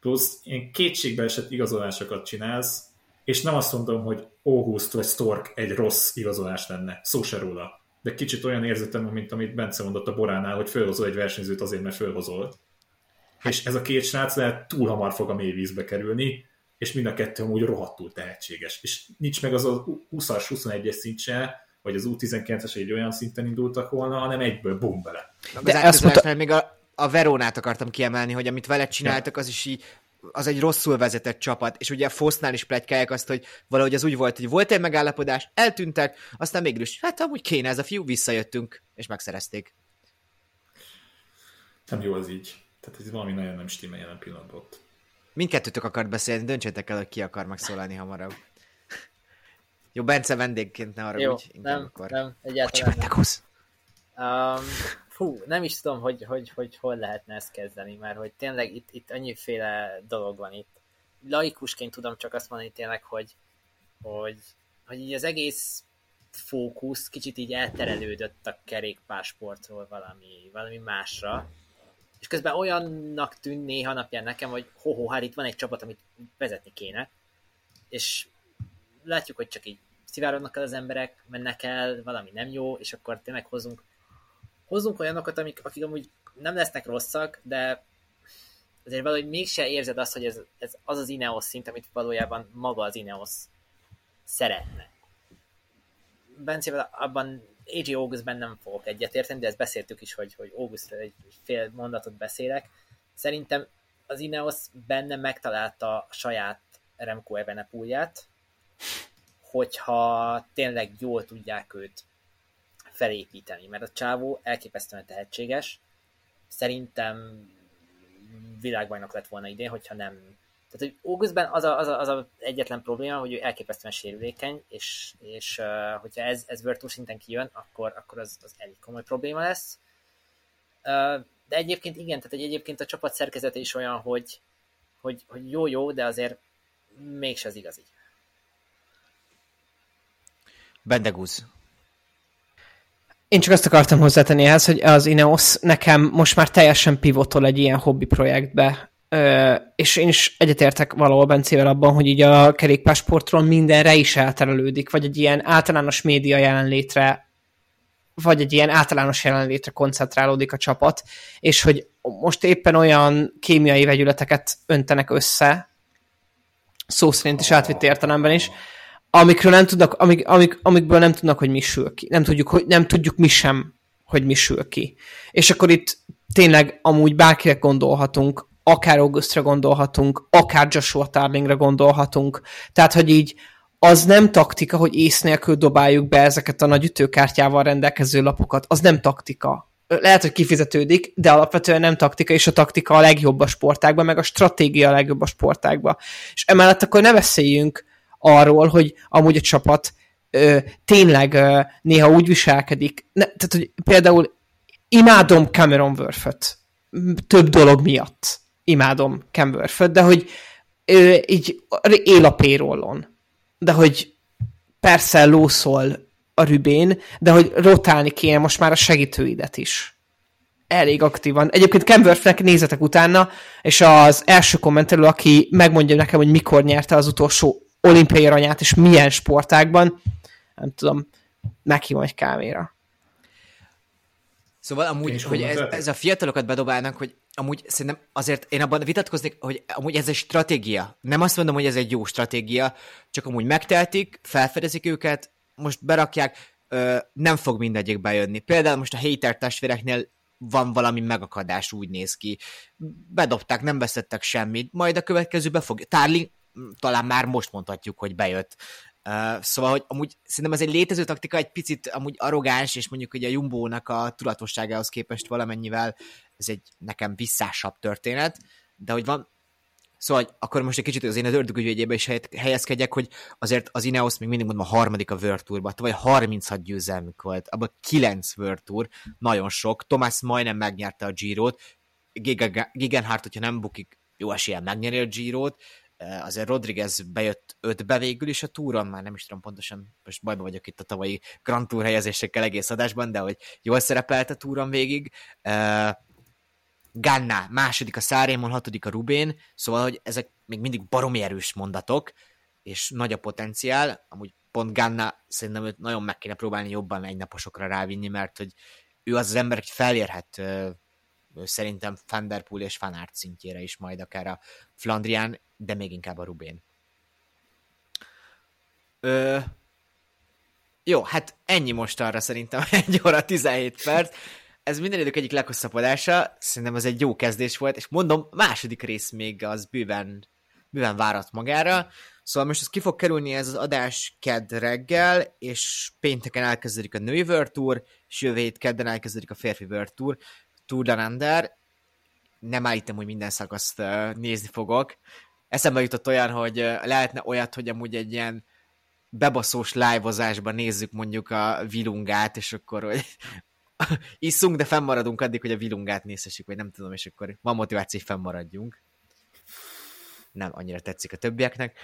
Plusz ilyen kétségbe esett igazolásokat csinálsz, és nem azt mondom, hogy August vagy Stork egy rossz igazolás lenne, szó se róla. De kicsit olyan érzetem, mint amit Bence mondott a Boránál, hogy fölhozol egy versenyzőt azért, mert fölhozol. Hát. És ez a két srác lehet túl hamar fog a mély vízbe kerülni, és mind a kettő amúgy rohadtul tehetséges. És nincs meg az a 20-as, 21-es szint se, vagy az U19-es egy olyan szinten indultak volna, hanem egyből bum bele. De ezt mondta... még a, a Verónát akartam kiemelni, hogy amit vele csináltak, az is így az egy rosszul vezetett csapat, és ugye a Fosznál is plegykálják azt, hogy valahogy az úgy volt, hogy volt egy megállapodás, eltűntek, aztán mégis, hát amúgy kéne ez a fiú, visszajöttünk, és megszerezték. Nem jó az így. Tehát ez valami nagyon nem stimmel jelen pillanatban ott. Mindkettőtök akart beszélni, döntsétek el, hogy ki akar megszólalni hamarabb. Jó, Bence vendégként ne arra Jó, úgy, nem, akkor. nem, egyáltalán nem. Um, fú, nem is tudom, hogy, hogy, hogy hol lehetne ezt kezdeni, mert hogy tényleg itt, itt annyiféle dolog van itt. Laikusként tudom csak azt mondani tényleg, hogy, hogy, hogy így az egész fókusz kicsit így elterelődött a kerékpársportról valami, valami másra, és közben olyannak tűn néha napján nekem, hogy ho-ho, hát itt van egy csapat, amit vezetni kéne, és látjuk, hogy csak így szivárodnak el az emberek, mennek el, valami nem jó, és akkor tényleg hozunk, hozunk olyanokat, amik, akik amúgy nem lesznek rosszak, de azért valahogy mégse érzed azt, hogy ez, ez az az Ineos szint, amit valójában maga az Ineos szeretne. Bencével abban AJ Augustben nem fogok egyetérteni, de ezt beszéltük is, hogy, hogy Augustra egy fél mondatot beszélek. Szerintem az Ineos benne megtalálta a saját Remco Evenepoelját, hogyha tényleg jól tudják őt felépíteni, mert a csávó elképesztően tehetséges, szerintem világbajnok lett volna idén, hogyha nem tehát, hogy Augustben az a, az, a, az a egyetlen probléma, hogy ő elképesztően sérülékeny, és, és uh, hogyha ez, ez Virtus szinten kijön, akkor, akkor az, az elég komoly probléma lesz. Uh, de egyébként igen, tehát egy, egyébként a csapat szerkezete is olyan, hogy, hogy, hogy jó-jó, de azért mégse az igazi. Bendegúz. Én csak azt akartam hozzátenni ehhez, hogy az Ineos nekem most már teljesen pivotol egy ilyen hobbi projektbe, És én is egyetértek valahol Bencével abban, hogy így a kerékpársportról mindenre is elterelődik, vagy egy ilyen általános média jelenlétre, vagy egy ilyen általános jelenlétre koncentrálódik a csapat, és hogy most éppen olyan kémiai vegyületeket öntenek össze, szó szerint is átvitt értelemben is, amikről nem tudnak, amik, amik, amikből nem tudnak, hogy mi sül ki. Nem tudjuk, hogy, nem tudjuk mi sem, hogy mi sül ki. És akkor itt tényleg amúgy bárkire gondolhatunk, akár Augustra gondolhatunk, akár Joshua Tarlingra gondolhatunk. Tehát, hogy így az nem taktika, hogy ész nélkül dobáljuk be ezeket a nagy ütőkártyával rendelkező lapokat. Az nem taktika. Lehet, hogy kifizetődik, de alapvetően nem taktika, és a taktika a legjobb a sportákban, meg a stratégia a legjobb a sportákban. És emellett akkor ne beszéljünk arról, hogy amúgy a csapat ö, tényleg ö, néha úgy viselkedik, ne, tehát hogy például imádom Cameron Worth-öt több dolog miatt imádom Camberford, de hogy ö, így él a payrollon. De hogy persze lószol a rübén, de hogy rotálni kéne most már a segítőidet is. Elég aktívan. Egyébként Camberfnek nézetek utána, és az első kommentelő, aki megmondja nekem, hogy mikor nyerte az utolsó olimpiai aranyát, és milyen sportákban, nem tudom, meghívom egy kávéra. Szóval amúgy, hogy ez, ez a fiatalokat bedobálnak, hogy amúgy szerintem azért én abban vitatkoznék, hogy amúgy ez egy stratégia. Nem azt mondom, hogy ez egy jó stratégia, csak amúgy megteltik, felfedezik őket, most berakják, ö, nem fog mindegyik bejönni. Például most a hater testvéreknél van valami megakadás, úgy néz ki. Bedobták, nem veszettek semmit, majd a következőbe fog. Tárling talán már most mondhatjuk, hogy bejött. Uh, szóval, hogy amúgy szerintem ez egy létező taktika, egy picit amúgy arrogáns, és mondjuk hogy a Jumbo-nak a tudatosságához képest valamennyivel ez egy nekem visszásabb történet, de hogy van, Szóval hogy akkor most egy kicsit az én az ördögügyvédjébe is helyezkedjek, hogy azért az Ineos még mindig mondom a harmadik a World Tourba, vagy 36 győzelmük volt, abban 9 World Tour, nagyon sok. Tomás majdnem megnyerte a Giro-t, Gigenhardt, hogyha nem bukik, jó esélyen megnyeri a Giro-t, azért Rodriguez bejött ötbe végül is a túron, már nem is tudom pontosan, most bajba vagyok itt a tavalyi Grand Tour helyezésekkel egész adásban, de hogy jól szerepelt a túron végig. Ganna, második a Szárémon, hatodik a Rubén, szóval, hogy ezek még mindig baromi erős mondatok, és nagy a potenciál, amúgy pont Ganna szerintem őt nagyon meg kéne próbálni jobban egy naposokra rávinni, mert hogy ő az az ember, aki felérhet szerintem Fanderpool és Fanart szintjére is majd akár a Flandrián, de még inkább a Rubén. Ö, jó, hát ennyi most arra szerintem, egy óra 17 perc. Ez minden idők egyik leghosszabb adása, szerintem ez egy jó kezdés volt, és mondom, második rész még az bőven, bőven várat magára. Szóval most ez ki fog kerülni ez az adás kedd reggel, és pénteken elkezdődik a női World Tour, és jövő hét kedden elkezdődik a férfi World Tour. Tour de Under. Nem állítom, hogy minden szakaszt nézni fogok, eszembe jutott olyan, hogy lehetne olyat, hogy amúgy egy ilyen bebaszós live nézzük mondjuk a vilungát, és akkor hogy iszunk, de fennmaradunk addig, hogy a vilungát nézhessük, vagy nem tudom, és akkor van motiváció, hogy fennmaradjunk. Nem annyira tetszik a többieknek.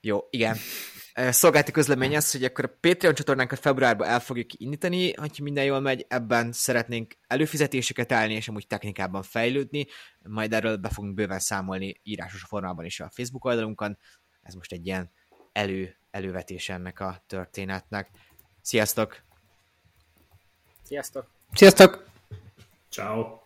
Jó, igen. Szolgálti közlemény az, hogy akkor a Patreon csatornánkat februárban el fogjuk indítani, hogyha minden jól megy, ebben szeretnénk előfizetéseket állni, és amúgy technikában fejlődni, majd erről be fogunk bőven számolni írásos formában is a Facebook oldalunkon. Ez most egy ilyen elő, elővetés ennek a történetnek. Sziasztok! Sziasztok! Sziasztok! Ciao.